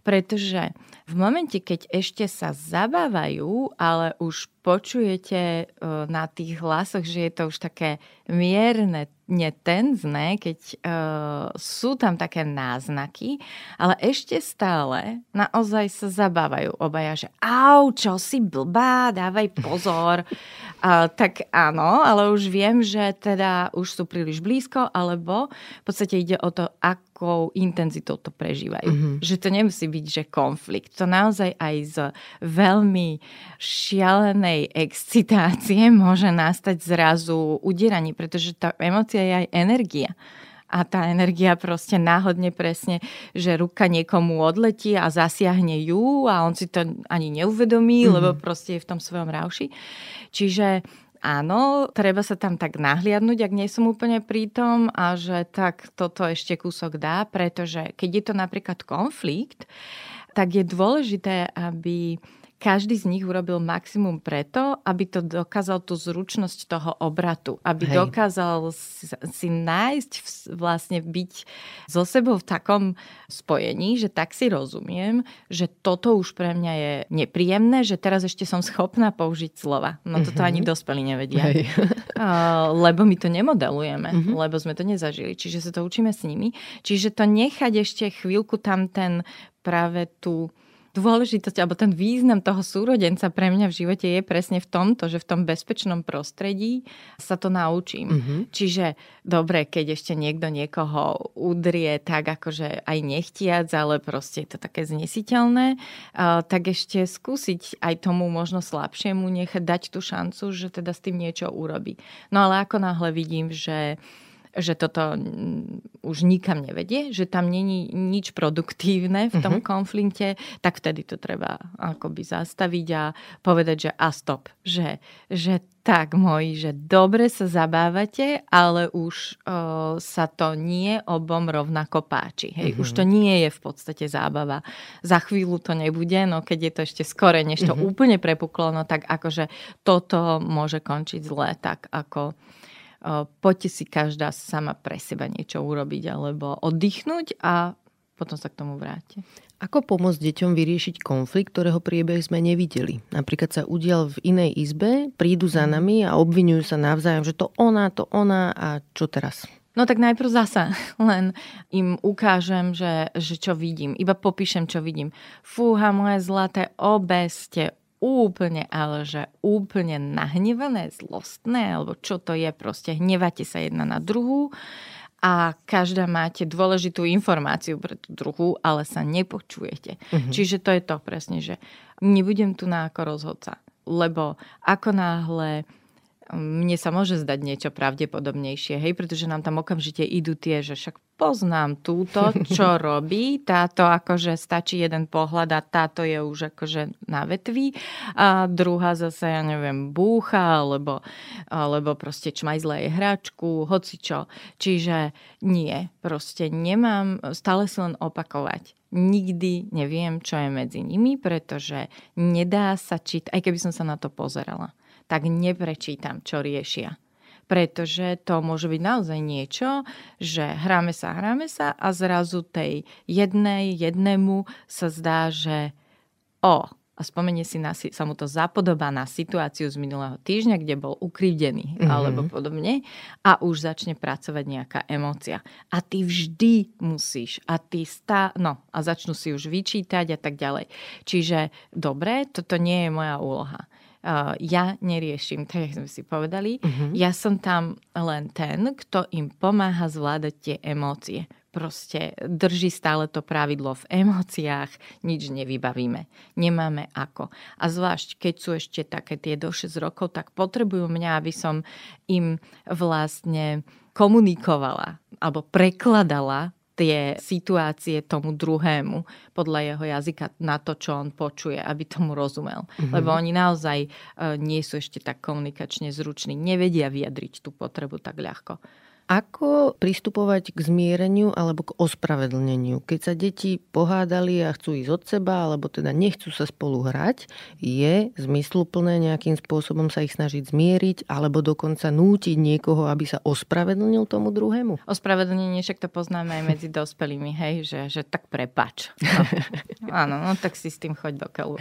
pretože v momente, keď ešte sa zabávajú, ale už počujete e, na tých hlasoch, že je to už také mierne, netenzné, keď uh, sú tam také náznaky, ale ešte stále naozaj sa zabávajú obaja, že au, čo si blbá, dávaj pozor. uh, tak áno, ale už viem, že teda už sú príliš blízko, alebo v podstate ide o to, akou intenzitou to prežívajú. Mm-hmm. Že to nemusí byť, že konflikt to naozaj aj z veľmi šialenej excitácie môže nastať zrazu udieranie, pretože tá emocia je aj energia a tá energia proste náhodne presne, že ruka niekomu odletí a zasiahne ju a on si to ani neuvedomí, mm. lebo proste je v tom svojom rauši. Čiže áno, treba sa tam tak nahliadnúť, ak nie som úplne prítom a že tak toto ešte kúsok dá, pretože keď je to napríklad konflikt, tak je dôležité, aby každý z nich urobil maximum preto, aby to dokázal tú zručnosť toho obratu. Aby Hej. dokázal si nájsť, vlastne byť so sebou v takom spojení, že tak si rozumiem, že toto už pre mňa je nepríjemné, že teraz ešte som schopná použiť slova. No toto uh-huh. ani dospelí nevedia. Hej. lebo my to nemodelujeme, uh-huh. lebo sme to nezažili. Čiže sa to učíme s nimi. Čiže to nechať ešte chvíľku tam ten práve tú dôležitosť alebo ten význam toho súrodenca pre mňa v živote je presne v tomto, že v tom bezpečnom prostredí sa to naučím. Mm-hmm. Čiže dobre, keď ešte niekto niekoho udrie tak akože aj nechtiac, ale proste je to také znesiteľné, tak ešte skúsiť aj tomu možno slabšiemu nechať dať tú šancu, že teda s tým niečo urobí. No ale ako náhle vidím, že že toto už nikam nevedie, že tam není nič produktívne v tom uh-huh. konflikte, tak vtedy to treba akoby zastaviť a povedať, že a stop, že, že tak moji, že dobre sa zabávate, ale už o, sa to nie obom rovnako páči. Hej? Uh-huh. Už to nie je v podstate zábava. Za chvíľu to nebude, no keď je to ešte skore, než to uh-huh. úplne prepuklo, no tak akože toto môže končiť zle, tak ako poďte si každá sama pre seba niečo urobiť alebo oddychnúť a potom sa k tomu vráte. Ako pomôcť deťom vyriešiť konflikt, ktorého priebeh sme nevideli? Napríklad sa udial v inej izbe, prídu za mhm. nami a obvinujú sa navzájom, že to ona, to ona a čo teraz? No tak najprv zasa len im ukážem, že, že čo vidím. Iba popíšem, čo vidím. Fúha, moje zlaté, obe ste úplne, ale že úplne nahnevané, zlostné, alebo čo to je, proste hnevate sa jedna na druhú a každá máte dôležitú informáciu pre tú druhú, ale sa nepočujete. Uh-huh. Čiže to je to presne, že nebudem tu na ako rozhodca. Lebo ako náhle mne sa môže zdať niečo pravdepodobnejšie, hej, pretože nám tam okamžite idú tie, že však poznám túto, čo robí, táto akože stačí jeden pohľad a táto je už akože na vetvi. A druhá zase, ja neviem, búcha, alebo, alebo proste čmajzle je hračku, hoci čo. Čiže nie, proste nemám, stále si len opakovať. Nikdy neviem, čo je medzi nimi, pretože nedá sa čítať, aj keby som sa na to pozerala tak neprečítam, čo riešia. Pretože to môže byť naozaj niečo, že hráme sa, hráme sa a zrazu tej jednej, jednému sa zdá, že o, a spomenie si na, sa mu to zapodobá na situáciu z minulého týždňa, kde bol ukrivdený mm-hmm. alebo podobne a už začne pracovať nejaká emócia. A ty vždy musíš a ty stá, no a začnú si už vyčítať a tak ďalej. Čiže dobre, toto nie je moja úloha uh, ja neriešim, tak jak sme si povedali. Uh-huh. Ja som tam len ten, kto im pomáha zvládať tie emócie proste drží stále to pravidlo v emóciách, nič nevybavíme. Nemáme ako. A zvlášť, keď sú ešte také tie do 6 rokov, tak potrebujú mňa, aby som im vlastne komunikovala alebo prekladala tie situácie tomu druhému podľa jeho jazyka na to, čo on počuje, aby tomu rozumel. Mm-hmm. Lebo oni naozaj uh, nie sú ešte tak komunikačne zruční, nevedia vyjadriť tú potrebu tak ľahko. Ako pristupovať k zmiereniu alebo k ospravedlneniu? Keď sa deti pohádali a chcú ísť od seba, alebo teda nechcú sa spolu hrať, je zmysluplné nejakým spôsobom sa ich snažiť zmieriť, alebo dokonca nútiť niekoho, aby sa ospravedlnil tomu druhému? Ospravedlnenie však to poznáme aj medzi dospelými, hej, že, že tak prepač. No. Áno, no tak si s tým choď do keľu.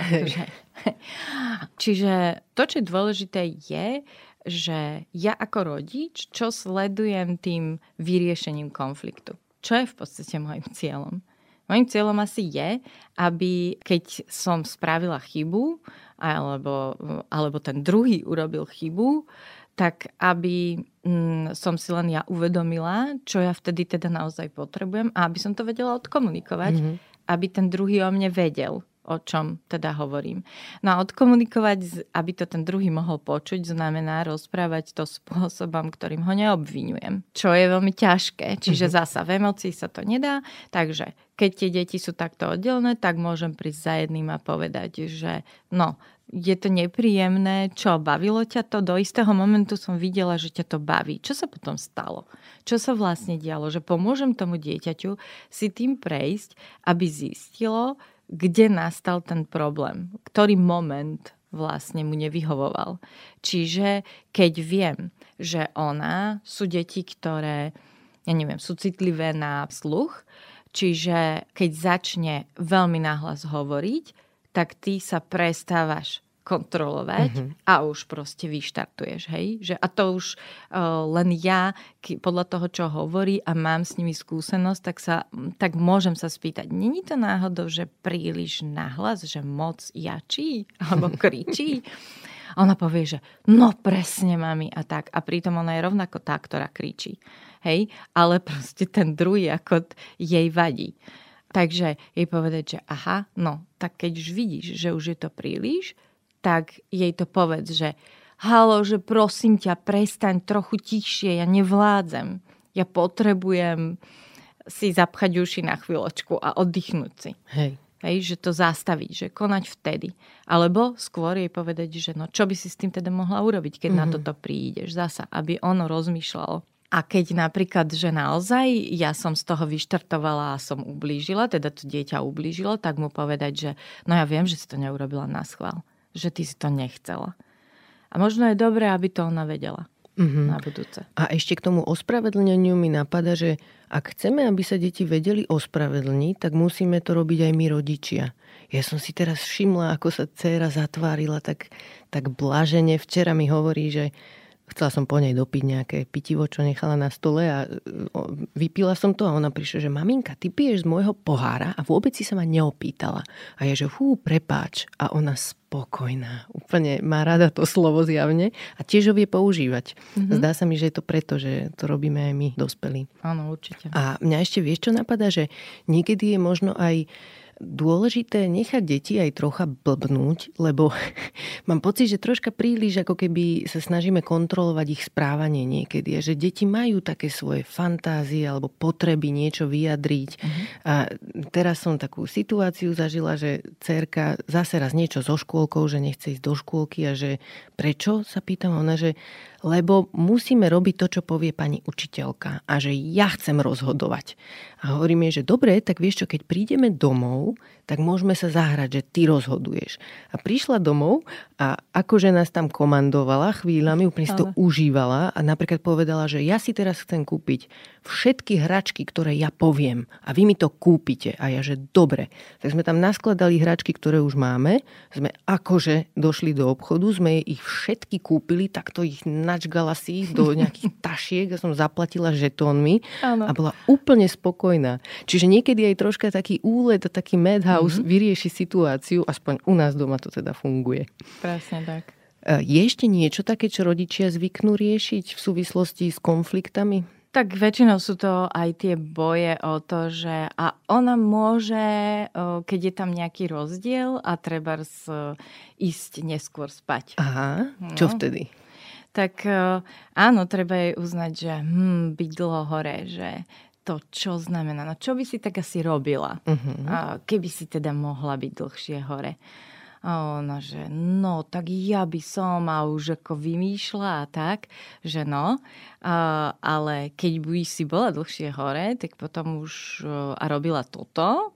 Čiže to, čo je dôležité, je, že ja ako rodič, čo sledujem tým vyriešením konfliktu. Čo je v podstate môjim cieľom? Mojím cieľom asi je, aby keď som spravila chybu, alebo, alebo ten druhý urobil chybu, tak aby mm, som si len ja uvedomila, čo ja vtedy teda naozaj potrebujem a aby som to vedela odkomunikovať, mm-hmm. aby ten druhý o mne vedel o čom teda hovorím. No a odkomunikovať, aby to ten druhý mohol počuť, znamená rozprávať to spôsobom, ktorým ho neobvinujem. Čo je veľmi ťažké. Čiže mm-hmm. zasa v emocii sa to nedá. Takže keď tie deti sú takto oddelené, tak môžem prísť za jedným a povedať, že no, je to nepríjemné, čo bavilo ťa to, do istého momentu som videla, že ťa to baví. Čo sa potom stalo? Čo sa vlastne dialo? Že pomôžem tomu dieťaťu si tým prejsť, aby zistilo, kde nastal ten problém, ktorý moment vlastne mu nevyhovoval. Čiže keď viem, že ona sú deti, ktoré, ja neviem, sú citlivé na sluch, čiže keď začne veľmi nahlas hovoriť, tak ty sa prestávaš kontrolovať mm-hmm. a už proste vyštartuješ, hej? Že, a to už uh, len ja, k, podľa toho, čo hovorí a mám s nimi skúsenosť, tak, sa, tak môžem sa spýtať, není to náhodou, že príliš nahlas, že moc jačí alebo kričí? A ona povie, že no presne, mami, a tak. A pritom ona je rovnako tá, ktorá kričí. Hej? Ale proste ten druhý ako jej vadí. Takže jej povedať, že aha, no, tak keď už vidíš, že už je to príliš, tak jej to povedz, že halo, že prosím ťa, prestaň trochu tichšie, ja nevládzem. Ja potrebujem si zapchať uši na chvíľočku a oddychnúť si. Hej. Hej, že to zastaviť, že konať vtedy. Alebo skôr jej povedať, že no čo by si s tým teda mohla urobiť, keď mm-hmm. na mhm. toto prídeš zasa, aby ono rozmýšľalo. A keď napríklad, že naozaj ja som z toho vyštartovala a som ublížila, teda to dieťa ublížilo, tak mu povedať, že no ja viem, že si to neurobila na schvál že ty si to nechcela. A možno je dobré, aby to ona vedela mm-hmm. na budúce. A ešte k tomu ospravedlneniu mi napadá, že ak chceme, aby sa deti vedeli ospravedlniť, tak musíme to robiť aj my rodičia. Ja som si teraz všimla, ako sa dcéra zatvárila tak, tak blažene. Včera mi hovorí, že chcela som po nej dopiť nejaké pitivo, čo nechala na stole a vypila som to a ona prišla, že maminka, ty piješ z môjho pohára a vôbec si sa ma neopýtala. A ja, že hú, prepáč. A ona spokojná. Úplne má rada to slovo zjavne a tiež ho vie používať. Mm-hmm. Zdá sa mi, že je to preto, že to robíme aj my, dospelí. Áno, určite. A mňa ešte vieš, čo napadá, že niekedy je možno aj dôležité nechať deti aj trocha blbnúť, lebo mám pocit, že troška príliš ako keby sa snažíme kontrolovať ich správanie niekedy. A že deti majú také svoje fantázie alebo potreby niečo vyjadriť. Uh-huh. A teraz som takú situáciu zažila, že cerka zase raz niečo so škôlkou, že nechce ísť do škôlky a že prečo sa pýtam ona, že lebo musíme robiť to, čo povie pani učiteľka a že ja chcem rozhodovať. A hovorím jej, že dobre, tak vieš čo, keď prídeme domov, tak môžeme sa zahrať, že ty rozhoduješ. A prišla domov a akože nás tam komandovala chvíľami, úplne si to užívala a napríklad povedala, že ja si teraz chcem kúpiť všetky hračky, ktoré ja poviem a vy mi to kúpite. A ja, že dobre. Tak sme tam naskladali hračky, ktoré už máme, sme akože došli do obchodu, sme ich všetky kúpili, takto ich načgala si do nejakých tašiek a som zaplatila žetónmi a bola úplne spokojná. Čiže niekedy aj troška taký úlet taký madhouse mm-hmm. vyrieši situáciu, aspoň u nás doma to teda funguje. Presne tak. Je ešte niečo také, čo rodičia zvyknú riešiť v súvislosti s konfliktami? Tak väčšinou sú to aj tie boje o to, že a ona môže, keď je tam nejaký rozdiel a treba ísť neskôr spať. Aha, čo no. vtedy? Tak áno, treba jej uznať, že hm, byť dlho hore, že to čo znamená? No čo by si tak asi robila, uh-huh. keby si teda mohla byť dlhšie hore? A ona, že no, tak ja by som a už ako vymýšľa a tak, že no, a, ale keď by si bola dlhšie hore, tak potom už a robila toto,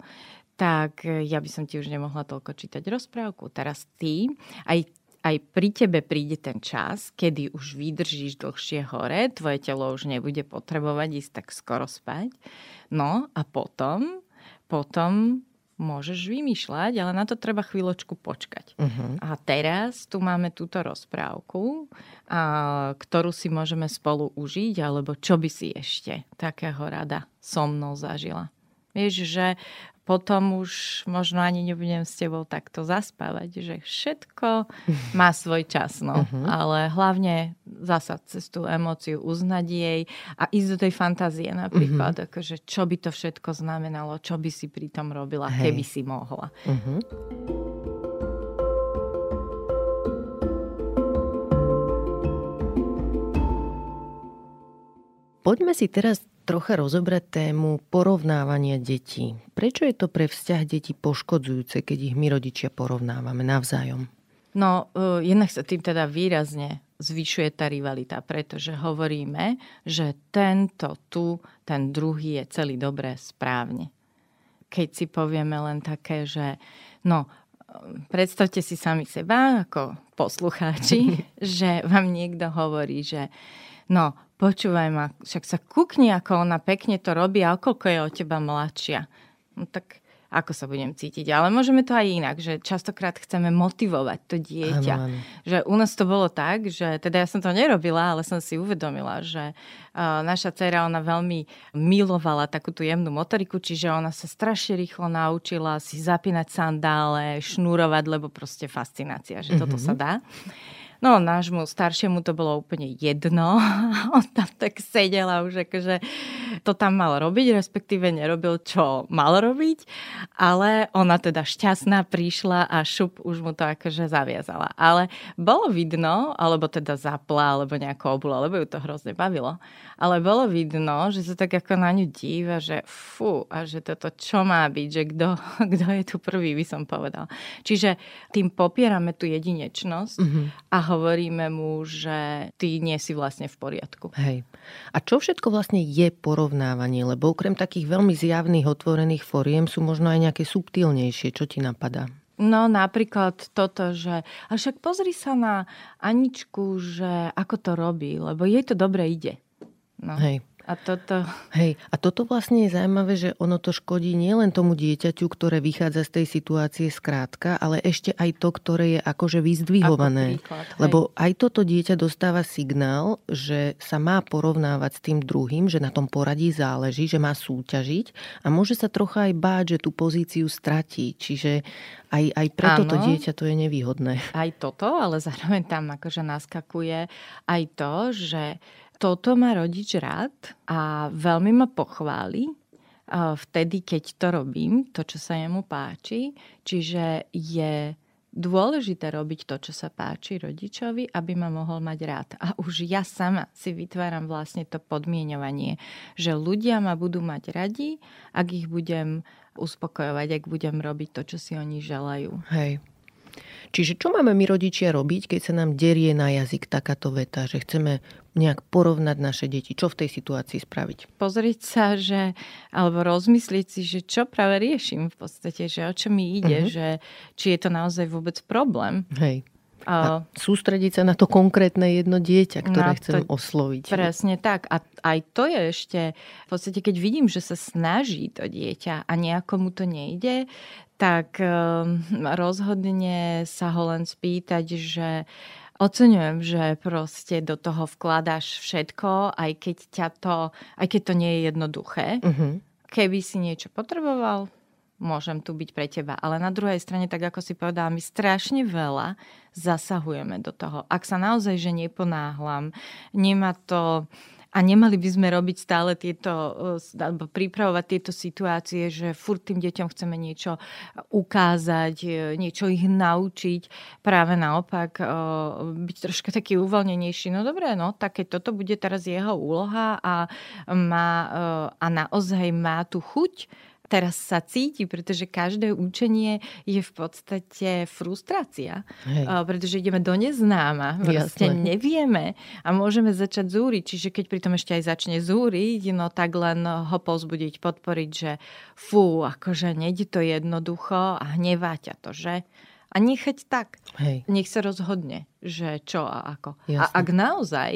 tak ja by som ti už nemohla toľko čítať rozprávku. Teraz ty, aj aj pri tebe príde ten čas, kedy už vydržíš dlhšie hore, tvoje telo už nebude potrebovať ísť tak skoro spať. No a potom, potom môžeš vymýšľať, ale na to treba chvíľočku počkať. Uh-huh. A teraz tu máme túto rozprávku, a, ktorú si môžeme spolu užiť, alebo čo by si ešte takého rada so mnou zažila. Vieš, že potom už možno ani nebudem s tebou takto zaspávať, že všetko má svoj čas, no. Uh-huh. Ale hlavne zasa cez tú emóciu uznať jej a ísť do tej fantázie napríklad, uh-huh. akože čo by to všetko znamenalo, čo by si pri tom robila, Hej. keby si mohla. Uh-huh. Poďme si teraz trocha rozobrať tému porovnávania detí. Prečo je to pre vzťah detí poškodzujúce, keď ich my rodičia porovnávame navzájom? No, uh, jednak sa tým teda výrazne zvyšuje tá rivalita, pretože hovoríme, že tento tu, ten druhý je celý dobré správne. Keď si povieme len také, že no, predstavte si sami seba ako poslucháči, že vám niekto hovorí, že no, počúvaj ma, však sa kukni, ako ona pekne to robí a koľko je od teba mladšia. No tak ako sa budem cítiť. Ale môžeme to aj inak, že častokrát chceme motivovať to dieťa. Ano, ano. Že u nás to bolo tak, že teda ja som to nerobila, ale som si uvedomila, že uh, naša dcera, ona veľmi milovala takú tú jemnú motoriku, čiže ona sa strašne rýchlo naučila si zapínať sandále, šnúrovať, lebo proste fascinácia, že mm-hmm. toto sa dá. No nášmu staršiemu to bolo úplne jedno. On tam tak sedel a už akože to tam mal robiť, respektíve nerobil, čo mal robiť. Ale ona teda šťastná prišla a šup už mu to akože zaviazala. Ale bolo vidno, alebo teda zapla, alebo nejako obula, lebo ju to hrozne bavilo. Ale bolo vidno, že sa tak ako na ňu díva, že fú, a že toto čo má byť, že kto, kto je tu prvý, by som povedal. Čiže tým popierame tú jedinečnosť mm-hmm. a hovoríme mu, že ty nie si vlastne v poriadku. Hej. A čo všetko vlastne je porovnávanie? Lebo okrem takých veľmi zjavných otvorených foriem sú možno aj nejaké subtilnejšie. Čo ti napadá? No napríklad toto, že a však pozri sa na Aničku, že ako to robí, lebo jej to dobre ide. No. Hej. A toto... Hej, a toto vlastne je zaujímavé, že ono to škodí nielen tomu dieťaťu, ktoré vychádza z tej situácie skrátka, ale ešte aj to, ktoré je akože vyzdvihované. Ako príklad, Lebo aj toto dieťa dostáva signál, že sa má porovnávať s tým druhým, že na tom poradí záleží, že má súťažiť a môže sa trocha aj báť, že tú pozíciu stratí. Čiže aj, aj preto to dieťa to je nevýhodné. Aj toto, ale zároveň tam akože naskakuje aj to, že toto má rodič rád a veľmi ma pochváli vtedy, keď to robím, to, čo sa jemu páči. Čiže je dôležité robiť to, čo sa páči rodičovi, aby ma mohol mať rád. A už ja sama si vytváram vlastne to podmienovanie, že ľudia ma budú mať radi, ak ich budem uspokojovať, ak budem robiť to, čo si oni želajú. Hej. Čiže čo máme my rodičia robiť, keď sa nám derie na jazyk takáto veta, že chceme nejak porovnať naše deti? Čo v tej situácii spraviť? Pozrieť sa, že, alebo rozmyslieť si, že čo práve riešim v podstate, že o čo mi ide, uh-huh. že či je to naozaj vôbec problém. Hej. A sústrediť sa na to konkrétne jedno dieťa, ktoré chcem osloviť. Presne tak. A aj to je ešte, v podstate keď vidím, že sa snaží to dieťa a nejako mu to nejde, tak ehm, rozhodne sa ho len spýtať, že oceňujem, že proste do toho vkladáš všetko, aj keď, ťa to, aj keď to nie je jednoduché. Uh-huh. Keby si niečo potreboval, môžem tu byť pre teba. Ale na druhej strane, tak ako si povedala, my strašne veľa zasahujeme do toho. Ak sa naozaj že neponáhlam, nemá to a nemali by sme robiť stále tieto, e, alebo pripravovať tieto situácie, že furt tým deťom chceme niečo ukázať, e, niečo ich naučiť. Práve naopak, e, byť troška taký uvoľnenejší. No dobré, no tak keď toto bude teraz jeho úloha a, má, a naozaj má tú chuť, teraz sa cíti, pretože každé učenie je v podstate frustrácia, Hej. pretože ideme do neznáma, vlastne nevieme a môžeme začať zúriť, čiže keď pri tom ešte aj začne zúriť, no tak len ho pozbudiť, podporiť, že fú, akože nejde to jednoducho a hnevá ťa to, že? A nechať tak. Hej. Nech sa rozhodne, že čo a ako. Jasne. A ak naozaj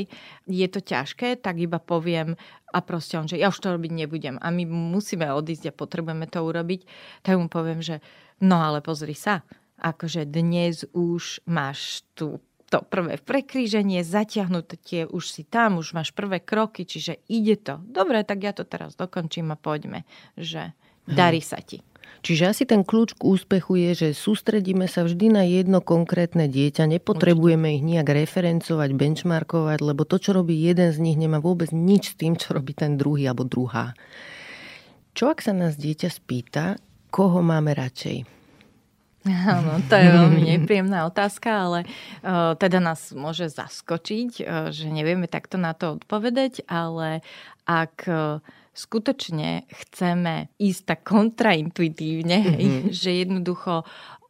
je to ťažké, tak iba poviem a proste on, že ja už to robiť nebudem a my musíme odísť a potrebujeme to urobiť, tak mu poviem, že no ale pozri sa, akože dnes už máš tu to prvé prekríženie, zatiahnuté tie, už si tam, už máš prvé kroky, čiže ide to. Dobre, tak ja to teraz dokončím a poďme, že darí sa ti. Čiže asi ten kľúč k úspechu je, že sústredíme sa vždy na jedno konkrétne dieťa, nepotrebujeme ich nejak referencovať, benchmarkovať, lebo to, čo robí jeden z nich, nemá vôbec nič s tým, čo robí ten druhý alebo druhá. Čo ak sa nás dieťa spýta, koho máme radšej? Áno, to je veľmi nepríjemná otázka, ale uh, teda nás môže zaskočiť, uh, že nevieme takto na to odpovedať, ale ak uh, skutočne chceme ísť tak kontraintuitívne, mm-hmm. že jednoducho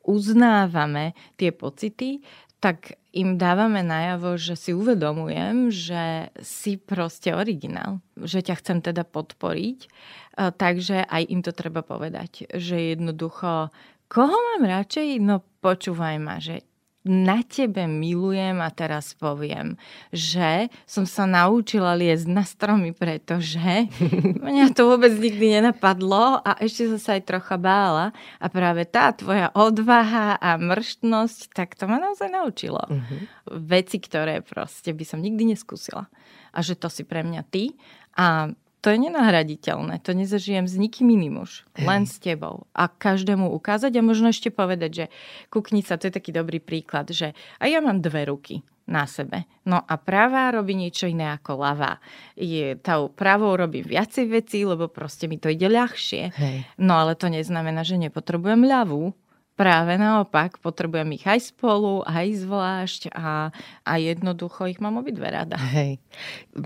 uznávame tie pocity, tak im dávame najavo, že si uvedomujem, že si proste originál, že ťa chcem teda podporiť. Takže aj im to treba povedať, že jednoducho, koho mám radšej? No počúvaj ma, že na tebe milujem a teraz poviem, že som sa naučila liesť na stromy, pretože mňa to vôbec nikdy nenapadlo a ešte som sa aj trocha bála a práve tá tvoja odvaha a mrštnosť, tak to ma naozaj naučilo. Uh-huh. Veci, ktoré proste by som nikdy neskúsila. A že to si pre mňa ty a to je nenahraditeľné. To nezažijem s nikým iným už. Len s tebou. A každému ukázať a možno ešte povedať, že kuknica, to je taký dobrý príklad, že a ja mám dve ruky na sebe. No a pravá robí niečo iné ako ľavá. Je, tá pravou robím viacej vecí, lebo proste mi to ide ľahšie. Hej. No ale to neznamená, že nepotrebujem ľavú Práve naopak, potrebujem ich aj spolu, aj zvlášť a, a jednoducho ich mám obidve rada. Hej.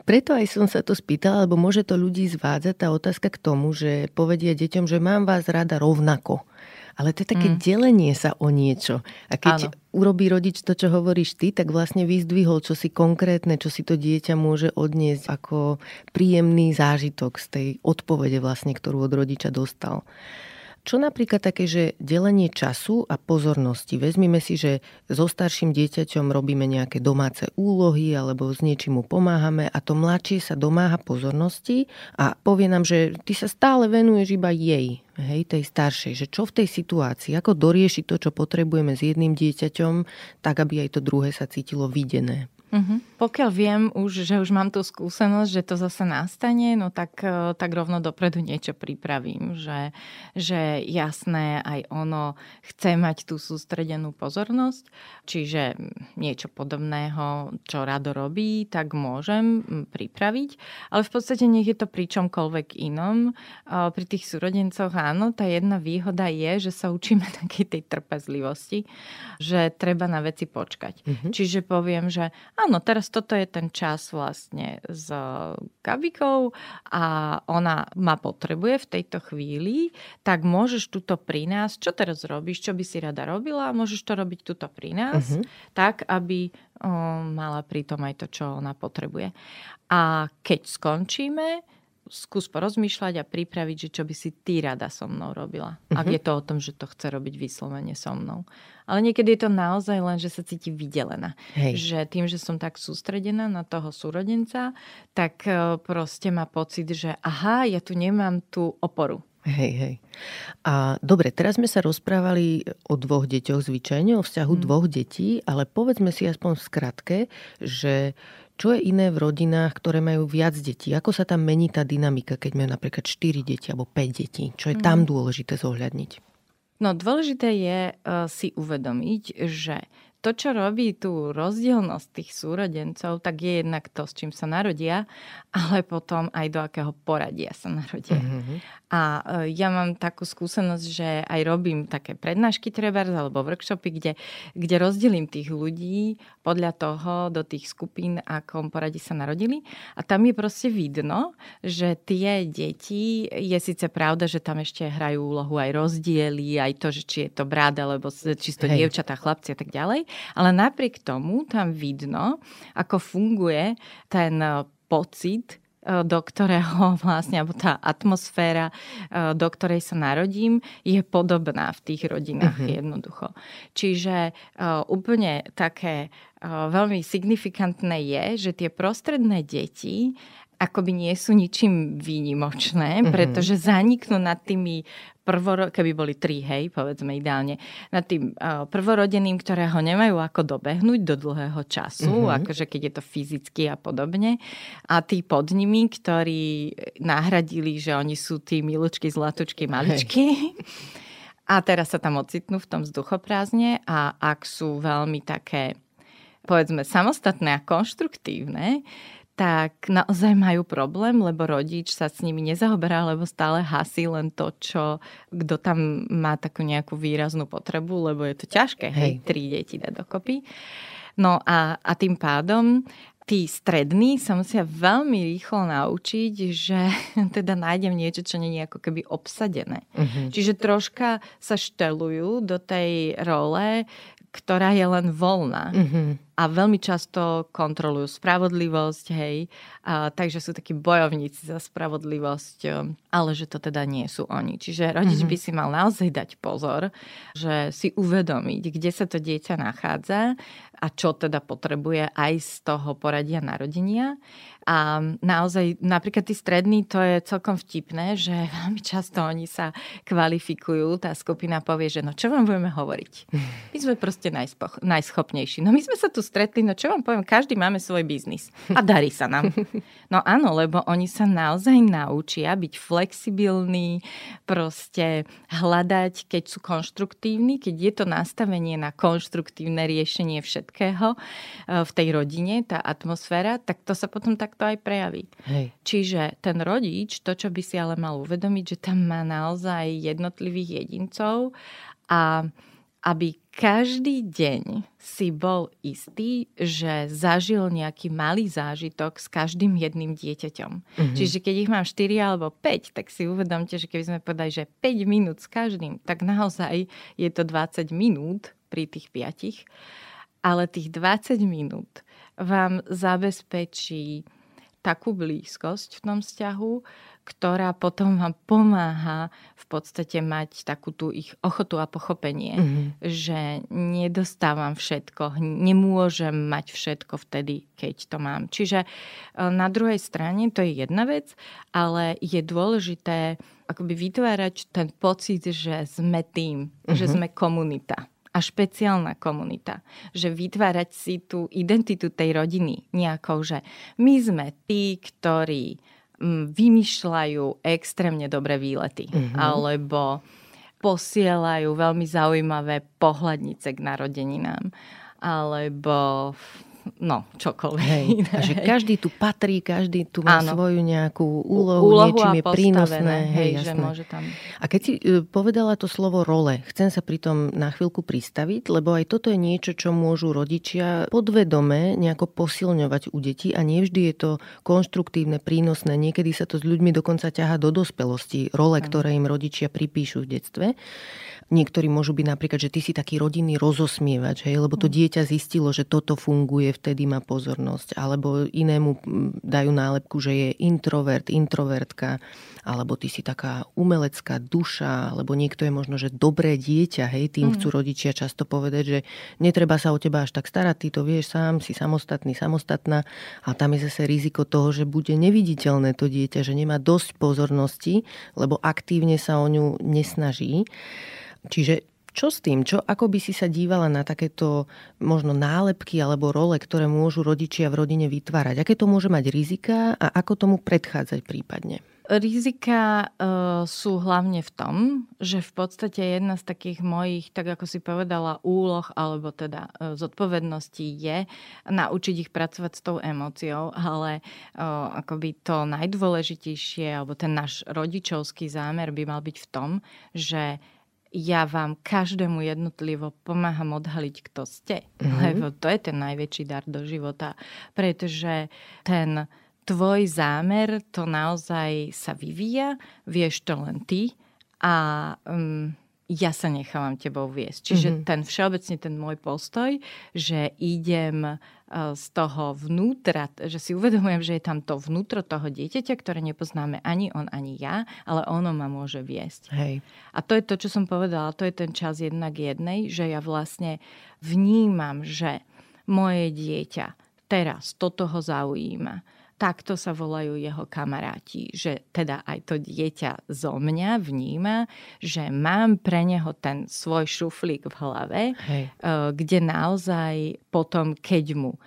Preto aj som sa to spýtala, lebo môže to ľudí zvádzať tá otázka k tomu, že povedia deťom, že mám vás rada rovnako. Ale to je také mm. delenie sa o niečo. A keď Áno. urobí rodič to, čo hovoríš ty, tak vlastne vyzdvihol čo si konkrétne, čo si to dieťa môže odniesť ako príjemný zážitok z tej odpovede vlastne, ktorú od rodiča dostal. Čo napríklad také, že delenie času a pozornosti. Vezmime si, že so starším dieťaťom robíme nejaké domáce úlohy alebo s niečím mu pomáhame a to mladšie sa domáha pozornosti a povie nám, že ty sa stále venuješ iba jej, hej, tej staršej, že čo v tej situácii, ako doriešiť to, čo potrebujeme s jedným dieťaťom, tak aby aj to druhé sa cítilo videné. Uh-huh. Pokiaľ viem už, že už mám tú skúsenosť, že to zase nastane, no tak, e, tak rovno dopredu niečo pripravím, že, že jasné, aj ono chce mať tú sústredenú pozornosť, čiže niečo podobného, čo rado robí, tak môžem pripraviť, ale v podstate nech je to pri čomkoľvek inom. Pri tých súrodencoch áno, tá jedna výhoda je, že sa učíme takej tej trpezlivosti, že treba na veci počkať. Uh-huh. Čiže poviem, že áno, teraz toto je ten čas vlastne s Gabikou a ona ma potrebuje v tejto chvíli, tak môžeš tuto pri nás, čo teraz robíš, čo by si rada robila, môžeš to robiť tuto pri nás, uh-huh. tak aby o, mala pri tom aj to, čo ona potrebuje. A keď skončíme, skús porozmýšľať a pripraviť, že čo by si ty rada so mnou robila. Uh-huh. Ak mhm. je to o tom, že to chce robiť vyslovene so mnou. Ale niekedy je to naozaj len, že sa cíti vydelená. Hej. Že tým, že som tak sústredená na toho súrodenca, tak e, proste má pocit, že aha, ja tu nemám tú oporu. Hej, hej. A dobre, teraz sme sa rozprávali o dvoch deťoch zvyčajne, o vzťahu hmm. dvoch detí, ale povedzme si aspoň v skratke, že Čo je iné v rodinách, ktoré majú viac detí? Ako sa tam mení tá dynamika, keď majú napríklad 4 deti alebo 5 detí? Čo je tam mhm. dôležité zohľadniť? No dôležité je uh, si uvedomiť, že to, čo robí tú rozdielnosť tých súrodencov, tak je jednak to, s čím sa narodia, ale potom aj do akého poradia sa narodia. Mm-hmm. A e, ja mám takú skúsenosť, že aj robím také prednášky trebárs alebo workshopy, kde, kde rozdelím tých ľudí podľa toho do tých skupín, akom poradí sa narodili. A tam je proste vidno, že tie deti, je síce pravda, že tam ešte hrajú úlohu aj rozdiely, aj to, že či je to brat, alebo čisto dievčatá, chlapci a tak ďalej. Ale napriek tomu tam vidno, ako funguje ten eh, pocit, eh, do ktorého vlastne, alebo tá atmosféra, eh, do ktorej sa narodím, je podobná v tých rodinách uh-huh. jednoducho. Čiže úplne také veľmi signifikantné je, že tie prostredné deti akoby nie sú ničím výnimočné, mm-hmm. pretože zaniknú nad tými prvoro, keby boli tri, hej, povedzme ideálne, nad tým uh, prvorodeným, ktorého nemajú ako dobehnúť do dlhého času, mm-hmm. akože keď je to fyzicky a podobne. A tí pod nimi, ktorí nahradili, že oni sú tí milučky, zlatučky, maličky. Hej. A teraz sa tam ocitnú v tom vzduchoprázdne a ak sú veľmi také povedzme samostatné a konštruktívne, tak naozaj majú problém, lebo rodič sa s nimi nezaoberá, lebo stále hasí len to, čo kto tam má takú nejakú výraznú potrebu, lebo je to ťažké, hej, hej tri deti dať dokopy. No a, a tým pádom tí strední sa musia veľmi rýchlo naučiť, že teda nájdem niečo, čo nie je ako keby obsadené. Uh-huh. Čiže troška sa štelujú do tej role, ktorá je len voľná. Mm-hmm. A veľmi často kontrolujú spravodlivosť, hej. A, takže sú takí bojovníci za spravodlivosť, um, ale že to teda nie sú oni. Čiže rodič mm-hmm. by si mal naozaj dať pozor, že si uvedomiť, kde sa to dieťa nachádza a čo teda potrebuje aj z toho poradia narodenia a naozaj, napríklad tí strední, to je celkom vtipné, že veľmi často oni sa kvalifikujú, tá skupina povie, že no čo vám budeme hovoriť? My sme proste najspoch- najschopnejší. No my sme sa tu stretli, no čo vám poviem, každý máme svoj biznis. A darí sa nám. No áno, lebo oni sa naozaj naučia byť flexibilní, proste hľadať, keď sú konštruktívni, keď je to nastavenie na konštruktívne riešenie všetkého e, v tej rodine, tá atmosféra, tak to sa potom tak to aj prejaví. Hej. Čiže ten rodič, to, čo by si ale mal uvedomiť, že tam má naozaj jednotlivých jedincov a aby každý deň si bol istý, že zažil nejaký malý zážitok s každým jedným dieťaťom. Mm-hmm. Čiže keď ich mám 4 alebo 5, tak si uvedomte, že keby sme povedali, že 5 minút s každým, tak naozaj je to 20 minút pri tých 5. Ale tých 20 minút vám zabezpečí takú blízkosť v tom vzťahu, ktorá potom vám pomáha v podstate mať takú tú ich ochotu a pochopenie, mm-hmm. že nedostávam všetko, nemôžem mať všetko vtedy, keď to mám. Čiže e, na druhej strane to je jedna vec, ale je dôležité akoby vytvárať ten pocit, že sme tým, mm-hmm. že sme komunita a špeciálna komunita. Že vytvárať si tú identitu tej rodiny nejakou, že my sme tí, ktorí mm, vymýšľajú extrémne dobré výlety. Mm-hmm. Alebo posielajú veľmi zaujímavé pohľadnice k narodeninám. Alebo no, čokoľvek. Hej. A že každý tu patrí, každý tu má Áno. svoju nejakú úlohu, úlohu niečím je prínosné. Hej, hej že môže tam... A keď si e, povedala to slovo role, chcem sa pri tom na chvíľku pristaviť, lebo aj toto je niečo, čo môžu rodičia podvedome nejako posilňovať u detí a nevždy je to konštruktívne, prínosné. Niekedy sa to s ľuďmi dokonca ťaha do dospelosti, role, ktoré im rodičia pripíšu v detstve. Niektorí môžu byť napríklad, že ty si taký rodinný rozosmievač, hej, lebo to mm. dieťa zistilo, že toto funguje, vtedy má pozornosť. Alebo inému dajú nálepku, že je introvert, introvertka, alebo ty si taká umelecká duša, alebo niekto je možno, že dobré dieťa, hej, tým mm. chcú rodičia často povedať, že netreba sa o teba až tak starať, ty to vieš sám, si samostatný, samostatná. A tam je zase riziko toho, že bude neviditeľné to dieťa, že nemá dosť pozornosti, lebo aktívne sa o ňu nesnaží. Čiže Čo s tým? Čo, ako by si sa dívala na takéto možno nálepky alebo role, ktoré môžu rodičia v rodine vytvárať? Aké to môže mať rizika a ako tomu predchádzať prípadne? Rizika uh, sú hlavne v tom, že v podstate jedna z takých mojich, tak ako si povedala, úloh alebo teda uh, zodpovedností je naučiť ich pracovať s tou emóciou, ale uh, akoby to najdôležitejšie alebo ten náš rodičovský zámer by mal byť v tom, že ja vám každému jednotlivo pomáham odhaliť, kto ste. Mm-hmm. Lebo to je ten najväčší dar do života. Pretože ten tvoj zámer to naozaj sa vyvíja, vieš to len ty a um, ja sa nechávam tebou viesť. Čiže mm-hmm. ten všeobecne ten môj postoj, že idem z toho vnútra, že si uvedomujem, že je tam to vnútro toho dieťaťa, ktoré nepoznáme ani on, ani ja, ale ono ma môže viesť. Hej. A to je to, čo som povedala, to je ten čas jednak jednej, že ja vlastne vnímam, že moje dieťa teraz toto ho zaujíma takto sa volajú jeho kamaráti, že teda aj to dieťa zo mňa vníma, že mám pre neho ten svoj šuflík v hlave, Hej. Eh, kde naozaj potom, keď mu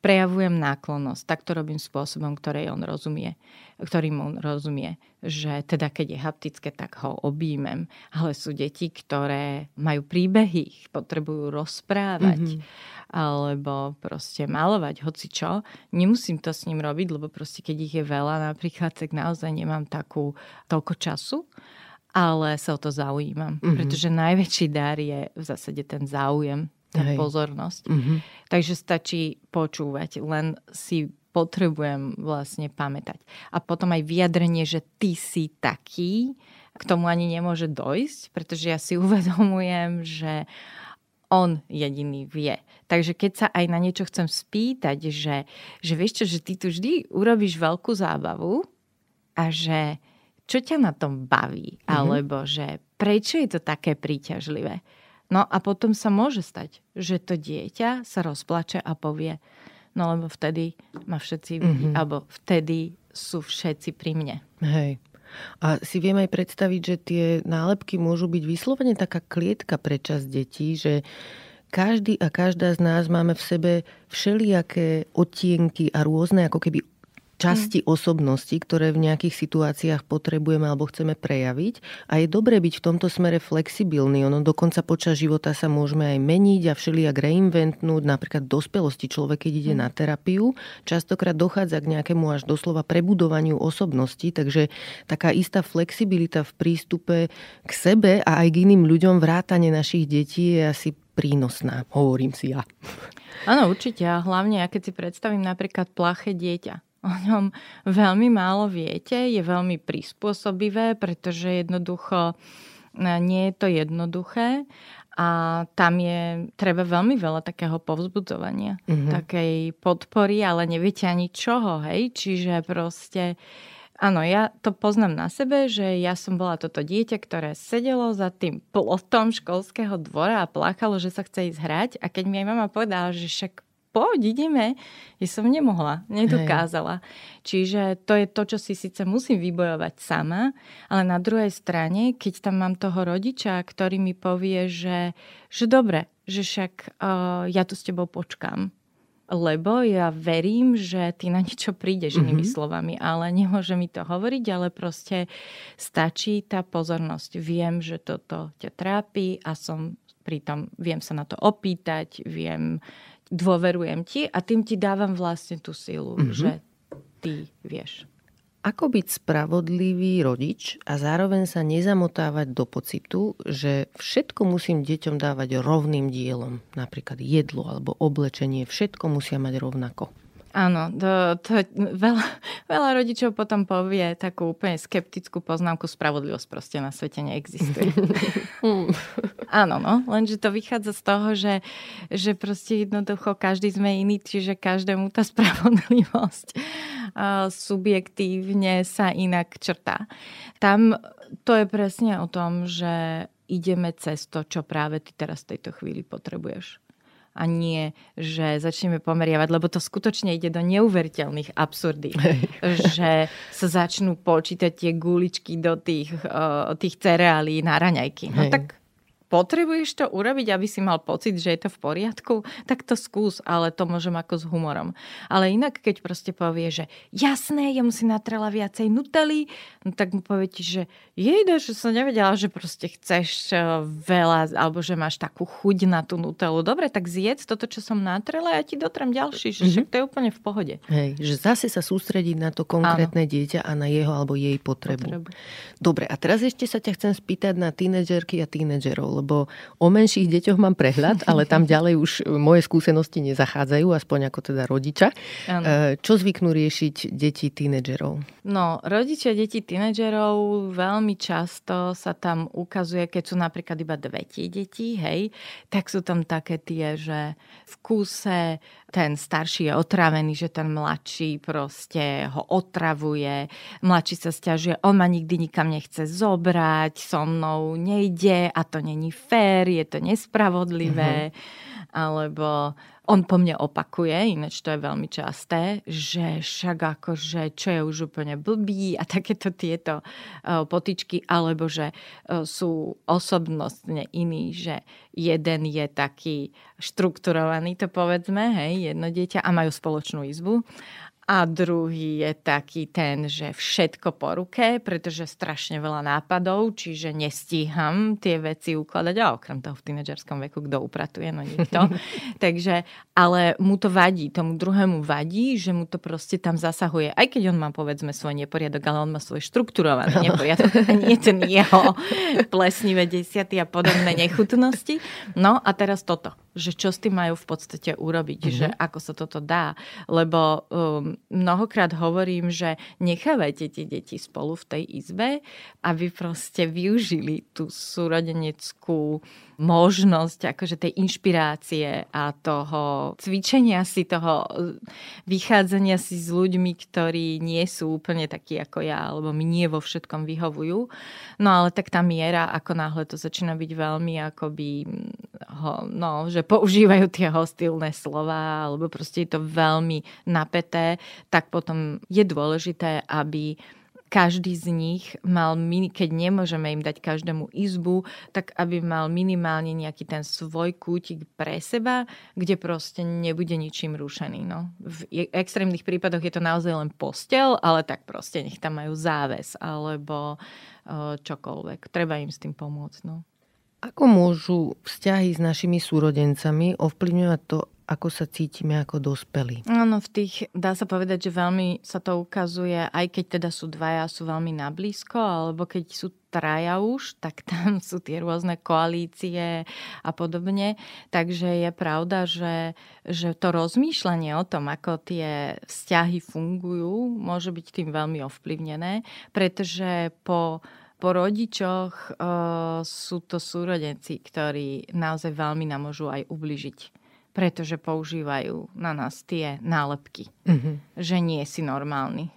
prejavujem náklonnosť, tak to robím spôsobom, ktorej on rozumie, ktorým on rozumie, že teda keď je haptické, tak ho objímem. Ale sú deti, ktoré majú príbehy, potrebujú rozprávať. Mm-hmm alebo proste malovať, hoci čo. Nemusím to s ním robiť, lebo proste keď ich je veľa napríklad, tak naozaj nemám takú toľko času ale sa o to zaujímam. Mm-hmm. Pretože najväčší dar je v zásade ten záujem, tá Hej. pozornosť. Mm-hmm. Takže stačí počúvať, len si potrebujem vlastne pamätať. A potom aj vyjadrenie, že ty si taký, k tomu ani nemôže dojsť, pretože ja si uvedomujem, že on jediný vie. Takže keď sa aj na niečo chcem spýtať, že, že vieš čo, že ty tu vždy urobíš veľkú zábavu a že čo ťa na tom baví, mm-hmm. alebo že prečo je to také príťažlivé. No a potom sa môže stať, že to dieťa sa rozplače a povie, no lebo vtedy ma všetci, mm-hmm. alebo vtedy sú všetci pri mne. Hej. A si viem aj predstaviť, že tie nálepky môžu byť vyslovene taká klietka pre čas detí, že každý a každá z nás máme v sebe všelijaké odtienky a rôzne ako keby časti mm. osobnosti, ktoré v nejakých situáciách potrebujeme alebo chceme prejaviť. A je dobré byť v tomto smere flexibilný. Ono dokonca počas života sa môžeme aj meniť a všelijak reinventnúť. Napríklad v dospelosti človek, keď ide mm. na terapiu, častokrát dochádza k nejakému až doslova prebudovaniu osobnosti. Takže taká istá flexibilita v prístupe k sebe a aj k iným ľuďom vrátane našich detí je asi prínosná, hovorím si ja. Áno, určite. A hlavne, ja keď si predstavím napríklad plaché dieťa, o ňom veľmi málo viete, je veľmi prispôsobivé, pretože jednoducho e, nie je to jednoduché a tam je treba veľmi veľa takého povzbudzovania, mm-hmm. takej podpory, ale neviete ani čoho, hej? Čiže proste Áno, ja to poznám na sebe, že ja som bola toto dieťa, ktoré sedelo za tým plotom školského dvora a plakalo, že sa chce ísť hrať. A keď mi aj mama povedala, že však poď, ideme. Ja som nemohla, nedokázala. Hej. Čiže to je to, čo si síce musím vybojovať sama, ale na druhej strane, keď tam mám toho rodiča, ktorý mi povie, že, že dobre, že však uh, ja tu s tebou počkám, lebo ja verím, že ty na niečo prídeš mm-hmm. inými slovami, ale nemôže mi to hovoriť, ale proste stačí tá pozornosť. Viem, že toto ťa trápi a som pritom, viem sa na to opýtať, viem dôverujem ti a tým ti dávam vlastne tú silu, mm-hmm. že ty vieš. Ako byť spravodlivý rodič a zároveň sa nezamotávať do pocitu, že všetko musím deťom dávať rovným dielom. Napríklad jedlo alebo oblečenie, všetko musia mať rovnako. Áno, to, to veľa, veľa rodičov potom povie takú úplne skeptickú poznámku, spravodlivosť proste na svete neexistuje. Áno, no, lenže to vychádza z toho, že, že proste jednoducho každý sme iný, čiže každému tá spravodlivosť uh, subjektívne sa inak črtá. Tam to je presne o tom, že ideme cez to, čo práve ty teraz v tejto chvíli potrebuješ a nie, že začneme pomeriavať, lebo to skutočne ide do neuveriteľných absurdí. že sa začnú počítať tie guličky do tých, uh, tých cereálí na raňajky. No Hej. tak potrebuješ to urobiť, aby si mal pocit, že je to v poriadku, tak to skús, ale to môžem ako s humorom. Ale inak, keď proste povie, že jasné, ja mu si natrela viacej nutely, no tak mu poviete, že jejda, že som nevedela, že proste chceš eh, veľa, alebo že máš takú chuť na tú nutelu. Dobre, tak zjedz toto, čo som natrela, ja ti dotrem ďalší, že mm-hmm. to je úplne v pohode. Hej, že zase sa sústrediť na to konkrétne Áno. dieťa a na jeho alebo jej potrebu. potrebu. Dobre, a teraz ešte sa ťa chcem spýtať na tínedžerky a tínedžerov, lebo o menších deťoch mám prehľad, ale tam ďalej už moje skúsenosti nezachádzajú, aspoň ako teda rodiča. Ano. E, čo zvyknú riešiť deti tínedžerov? No, rodičia detí tínedžerov veľmi často sa tam ukazuje, keď sú napríklad iba dve deti, hej, tak sú tam také tie, že v kúse ten starší je otravený, že ten mladší proste ho otravuje, mladší sa stiažuje, on ma nikdy nikam nechce zobrať, so mnou nejde a to není fér, je to nespravodlivé, mm-hmm. Alebo on po mne opakuje, ináč to je veľmi časté, že však akože čo je už úplne blbý a takéto tieto uh, potičky, alebo že uh, sú osobnostne iní, že jeden je taký štrukturovaný, to povedzme, hej, jedno dieťa a majú spoločnú izbu a druhý je taký ten, že všetko po ruke, pretože strašne veľa nápadov, čiže nestíham tie veci ukladať. A okrem toho v tínedžerskom veku, kto upratuje, no nikto. Takže, ale mu to vadí, tomu druhému vadí, že mu to proste tam zasahuje. Aj keď on má povedzme svoj neporiadok, ale on má svoj štrukturovaný neporiadok. A nie ten jeho plesnivé desiaty a podobné nechutnosti. No a teraz toto že čo s tým majú v podstate urobiť, mm-hmm. že ako sa toto dá. Lebo um, mnohokrát hovorím, že nechávajte tie deti spolu v tej izbe, aby proste využili tú súrodeneckú možnosť akože tej inšpirácie a toho cvičenia si, toho vychádzania si s ľuďmi, ktorí nie sú úplne takí ako ja, alebo mi nie vo všetkom vyhovujú. No ale tak tá miera, ako náhle to začína byť veľmi akoby, ho, no, že používajú tie hostilné slova, alebo proste je to veľmi napeté, tak potom je dôležité, aby každý z nich mal, keď nemôžeme im dať každému izbu, tak aby mal minimálne nejaký ten svoj kútik pre seba, kde proste nebude ničím rušený. No. V extrémnych prípadoch je to naozaj len postel, ale tak proste nech tam majú záves alebo čokoľvek. Treba im s tým pomôcť. No. Ako môžu vzťahy s našimi súrodencami ovplyvňovať to, ako sa cítime ako dospelí. Áno, v tých, dá sa povedať, že veľmi sa to ukazuje, aj keď teda sú dvaja, sú veľmi nablízko, alebo keď sú traja už, tak tam sú tie rôzne koalície a podobne. Takže je pravda, že, že to rozmýšľanie o tom, ako tie vzťahy fungujú, môže byť tým veľmi ovplyvnené, pretože po po rodičoch uh, sú to súrodenci, ktorí naozaj veľmi nám môžu aj ubližiť pretože používajú na nás tie nálepky, mm-hmm. že nie si normálny,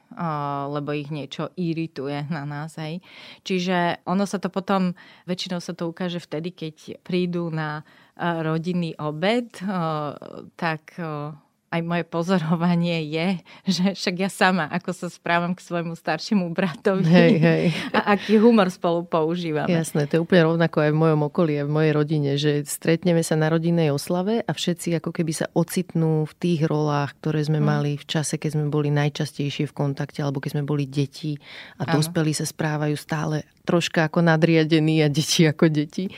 lebo ich niečo irituje na nás. Hej. Čiže ono sa to potom, väčšinou sa to ukáže vtedy, keď prídu na rodinný obed, tak aj moje pozorovanie je, že však ja sama, ako sa správam k svojmu staršiemu bratovi hej, hej. a aký humor spolu používame. Jasné, to je úplne rovnako aj v mojom okolí, aj v mojej rodine, že stretneme sa na rodinnej oslave a všetci ako keby sa ocitnú v tých rolách, ktoré sme hmm. mali v čase, keď sme boli najčastejšie v kontakte, alebo keď sme boli deti a dospelí sa správajú stále troška ako nadriadení a deti ako deti.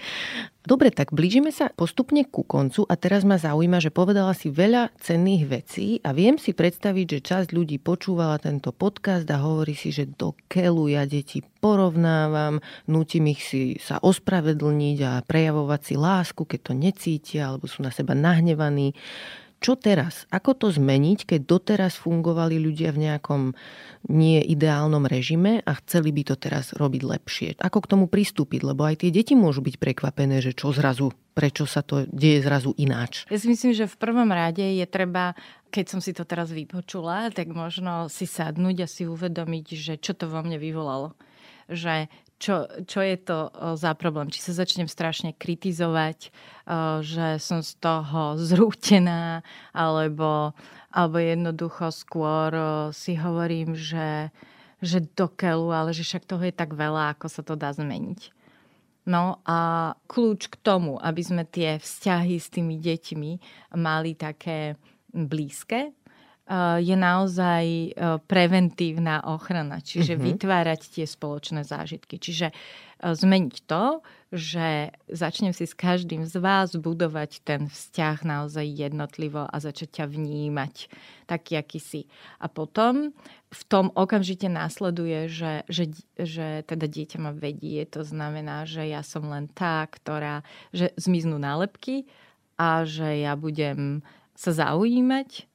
Dobre, tak blížime sa postupne ku koncu a teraz ma zaujíma, že povedala si veľa cenných vecí a viem si predstaviť, že časť ľudí počúvala tento podcast a hovorí si, že do keľu ja deti porovnávam, nutím ich si sa ospravedlniť a prejavovať si lásku, keď to necítia alebo sú na seba nahnevaní čo teraz? Ako to zmeniť, keď doteraz fungovali ľudia v nejakom nie ideálnom režime a chceli by to teraz robiť lepšie? Ako k tomu pristúpiť? Lebo aj tie deti môžu byť prekvapené, že čo zrazu, prečo sa to deje zrazu ináč. Ja si myslím, že v prvom rade je treba keď som si to teraz vypočula, tak možno si sadnúť a si uvedomiť, že čo to vo mne vyvolalo. Že čo, čo je to za problém. Či sa začnem strašne kritizovať, že som z toho zrútená, alebo, alebo jednoducho skôr si hovorím, že, že do ale že však toho je tak veľa, ako sa to dá zmeniť. No a kľúč k tomu, aby sme tie vzťahy s tými deťmi mali také blízke, je naozaj eh, preventívna ochrana, čiže uh-huh. vytvárať tie spoločné zážitky. Čiže eh, zmeniť to, že začnem si s každým z vás budovať ten vzťah naozaj jednotlivo a začať ťa vnímať taký, aký si. A potom v tom okamžite následuje, že, že, že teda dieťa ma vedie, to znamená, že ja som len tá, ktorá, že zmiznú nálepky a že ja budem sa zaujímať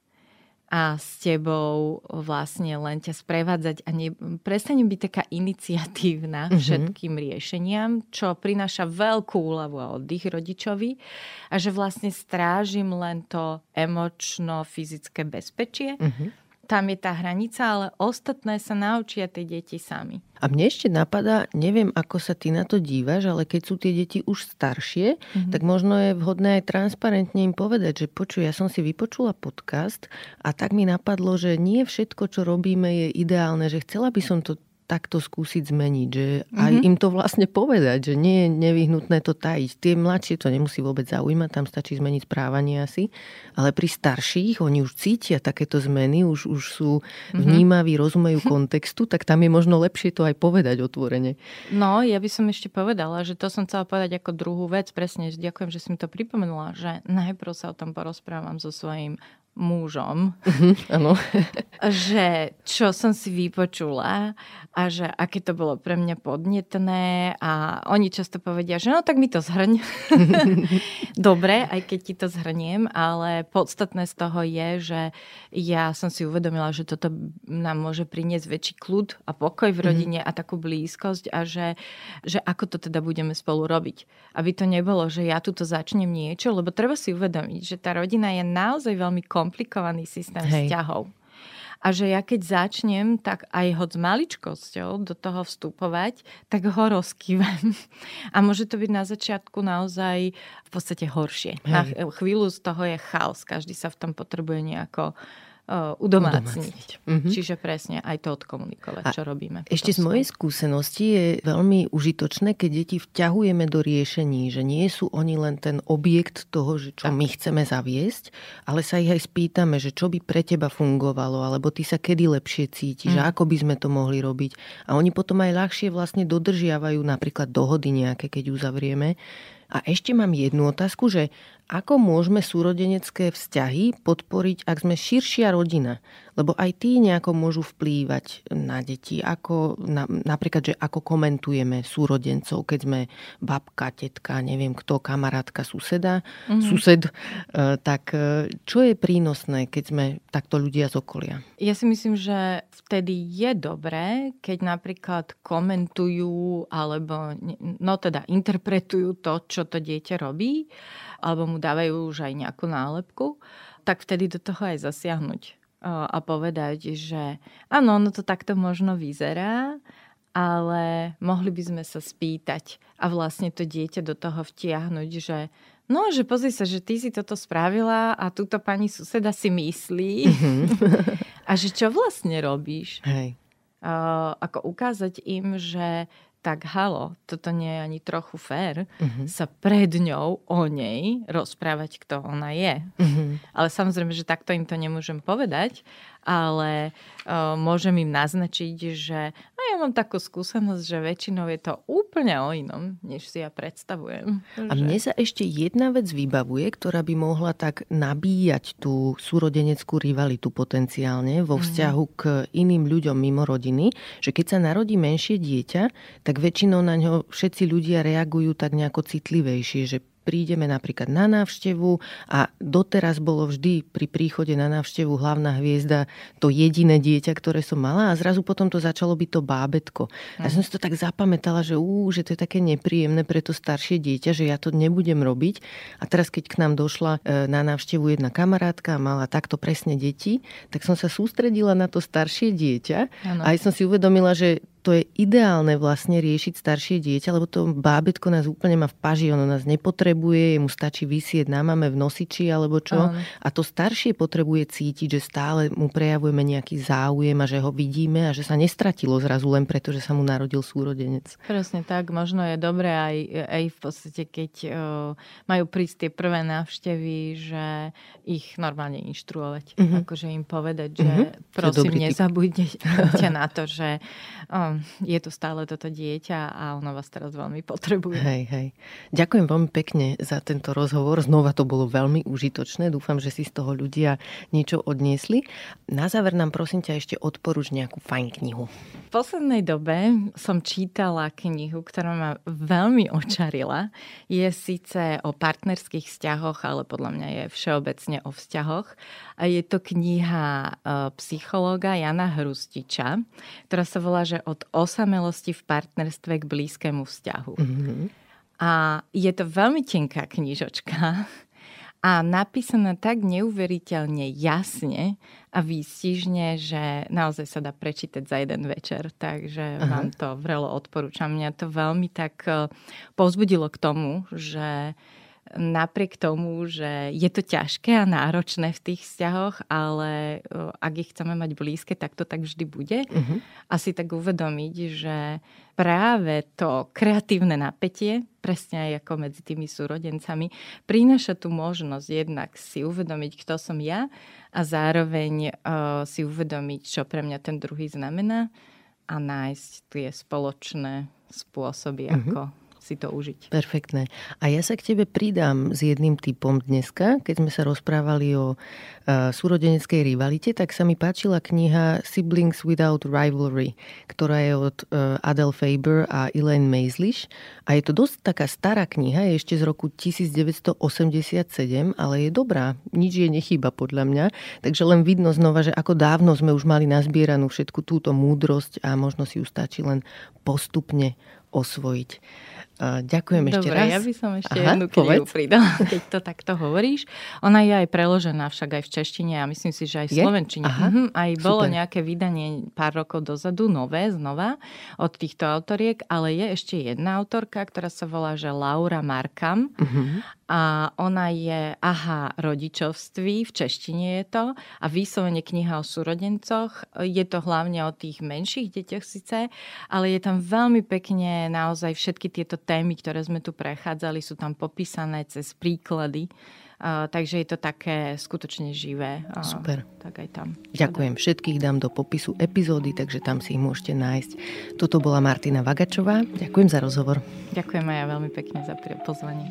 a s tebou vlastne len ťa sprevádzať a ne, prestanem byť taká iniciatívna mm-hmm. všetkým riešeniam, čo prináša veľkú úľavu a oddych rodičovi a že vlastne strážim len to emočno-fyzické bezpečie. Mm-hmm tam je tá hranica, ale ostatné sa naučia tie deti sami. A mne ešte napadá, neviem, ako sa ty na to dívaš, ale keď sú tie deti už staršie, mm-hmm. tak možno je vhodné aj transparentne im povedať, že počuj, ja som si vypočula podcast a tak mi napadlo, že nie všetko, čo robíme, je ideálne, že chcela by som to takto skúsiť zmeniť, že aj mm-hmm. im to vlastne povedať, že nie je nevyhnutné to tajiť. Tie mladšie to nemusí vôbec zaujímať, tam stačí zmeniť správanie asi, ale pri starších oni už cítia takéto zmeny, už, už sú mm-hmm. vnímaví, rozumejú kontextu, tak tam je možno lepšie to aj povedať otvorene. No, ja by som ešte povedala, že to som chcela povedať ako druhú vec, presne, že ďakujem, že si mi to pripomenula, že najprv sa o tom porozprávam so svojím mužom, ano. že čo som si vypočula a že aké to bolo pre mňa podnetné a oni často povedia, že no tak mi to zhrň. Dobre, aj keď ti to zhrniem, ale podstatné z toho je, že ja som si uvedomila, že toto nám môže priniesť väčší kľud a pokoj v mhm. rodine mm-hmm. a takú blízkosť a že, že ako to teda budeme spolu robiť. Aby to nebolo, že ja tuto začnem niečo, lebo treba si uvedomiť, že tá rodina je naozaj veľmi kom komplikovaný systém Hej. vzťahov. A že ja keď začnem, tak aj ho s maličkosťou do toho vstupovať, tak ho rozkývam. A môže to byť na začiatku naozaj v podstate horšie. Hej. Na chvíľu z toho je chaos. Každý sa v tom potrebuje nejako udomácniť. Mm-hmm. Čiže presne aj to odkomunikovať, A čo robíme. Ešte z mojej skúsenosti je veľmi užitočné, keď deti vťahujeme do riešení, že nie sú oni len ten objekt toho, že čo tak. my chceme zaviesť, ale sa ich aj spýtame, že čo by pre teba fungovalo, alebo ty sa kedy lepšie cítiš, mm. ako by sme to mohli robiť. A oni potom aj ľahšie vlastne dodržiavajú napríklad dohody nejaké, keď uzavrieme. A ešte mám jednu otázku, že ako môžeme súrodenecké vzťahy podporiť, ak sme širšia rodina? Lebo aj tí nejako môžu vplývať na deti. Ako, na, napríklad, že ako komentujeme súrodencov, keď sme babka, tetka, neviem kto, kamarátka, suseda, mm-hmm. sused. E, tak e, čo je prínosné, keď sme takto ľudia z okolia? Ja si myslím, že vtedy je dobré, keď napríklad komentujú alebo no teda interpretujú to, čo to dieťa robí alebo mu dávajú už aj nejakú nálepku, tak vtedy do toho aj zasiahnuť a povedať, že áno, no to takto možno vyzerá, ale mohli by sme sa spýtať a vlastne to dieťa do toho vtiahnuť, že no, že pozri sa, že ty si toto spravila a túto pani suseda si myslí mm-hmm. a že čo vlastne robíš. Hej. Uh, ako ukázať im, že tak halo, toto nie je ani trochu fér, uh-huh. sa pred ňou o nej rozprávať, kto ona je. Uh-huh. Ale samozrejme, že takto im to nemôžem povedať, ale uh, môžem im naznačiť, že no, ja mám takú skúsenosť, že väčšinou je to úplne o inom, než si ja predstavujem. A mne sa ešte jedna vec vybavuje, ktorá by mohla tak nabíjať tú súrodeneckú rivalitu potenciálne vo mhm. vzťahu k iným ľuďom mimo rodiny, že keď sa narodí menšie dieťa, tak väčšinou na ňo všetci ľudia reagujú tak nejako citlivejšie, že prídeme napríklad na návštevu a doteraz bolo vždy pri príchode na návštevu hlavná hviezda to jediné dieťa, ktoré som mala a zrazu potom to začalo byť to bábetko. A ja som si to tak zapamätala, že, ú, že to je také nepríjemné pre to staršie dieťa, že ja to nebudem robiť. A teraz, keď k nám došla e, na návštevu jedna kamarátka a mala takto presne deti, tak som sa sústredila na to staršie dieťa ano. a aj som si uvedomila, že to je ideálne vlastne riešiť staršie dieťa, lebo to bábetko nás úplne má v paži, ono nás nepotrebuje, mu stačí vysieť na mame v nosiči alebo čo. Áno. A to staršie potrebuje cítiť, že stále mu prejavujeme nejaký záujem a že ho vidíme a že sa nestratilo zrazu len preto, že sa mu narodil súrodenec. Presne tak, možno je dobré aj, aj v podstate, keď uh, majú prísť tie prvé návštevy, že ich normálne inštruovať. Uh-huh. Akože im povedať, že uh-huh. prosím, nezabudnite na to, že um, je tu stále toto dieťa a ono vás teraz veľmi potrebuje. Hej, hej. Ďakujem veľmi pekne za tento rozhovor. Znova to bolo veľmi užitočné. Dúfam, že si z toho ľudia niečo odniesli. Na záver nám prosím ťa ešte odporúč nejakú fajn knihu. V poslednej dobe som čítala knihu, ktorá ma veľmi očarila. Je síce o partnerských vzťahoch, ale podľa mňa je všeobecne o vzťahoch. A je to kniha e, psychológa Jana Hrustiča, ktorá sa volá, že od osamelosti v partnerstve k blízkému vzťahu. Mm-hmm. A je to veľmi tenká knižočka a napísaná tak neuveriteľne jasne a výstižne, že naozaj sa dá prečítať za jeden večer. Takže Aha. vám to vrelo odporúčam. Mňa to veľmi tak e, povzbudilo k tomu, že napriek tomu, že je to ťažké a náročné v tých vzťahoch, ale ak ich chceme mať blízke, tak to tak vždy bude. Uh-huh. A si tak uvedomiť, že práve to kreatívne napätie, presne aj ako medzi tými súrodencami, prináša tú možnosť jednak si uvedomiť, kto som ja a zároveň uh, si uvedomiť, čo pre mňa ten druhý znamená a nájsť tie spoločné spôsoby, uh-huh. ako si to užiť. Perfektné. A ja sa k tebe pridám s jedným typom dneska. Keď sme sa rozprávali o uh, súrodeneckej rivalite, tak sa mi páčila kniha Siblings Without Rivalry, ktorá je od uh, Adele Faber a Elaine Maislish. A je to dosť taká stará kniha, je ešte z roku 1987, ale je dobrá. Nič je nechýba podľa mňa. Takže len vidno znova, že ako dávno sme už mali nazbieranú všetku túto múdrosť a možno si ju stačí len postupne osvojiť. Ďakujem Dobre, ešte raz. ja by som ešte Aha, jednu knihu pridala, keď to takto hovoríš. Ona je aj preložená však aj v češtine a myslím si, že aj v je? slovenčine. Aha, mhm, aj super. bolo nejaké vydanie pár rokov dozadu, nové, znova, od týchto autoriek, ale je ešte jedna autorka, ktorá sa volá, že Laura Markam uh-huh. a ona je aha rodičovství, v češtine je to a vyslovene kniha o súrodencoch. Je to hlavne o tých menších deťoch síce, ale je tam veľmi pekne naozaj všetky tieto témy, ktoré sme tu prechádzali, sú tam popísané cez príklady. Uh, takže je to také skutočne živé. Uh, Super. Tak aj tam. Ďakujem. Všetkých dám do popisu epizódy, takže tam si ich môžete nájsť. Toto bola Martina Vagačová. Ďakujem za rozhovor. Ďakujem aj ja veľmi pekne za pozvanie.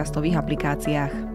podcastových aplikáciách.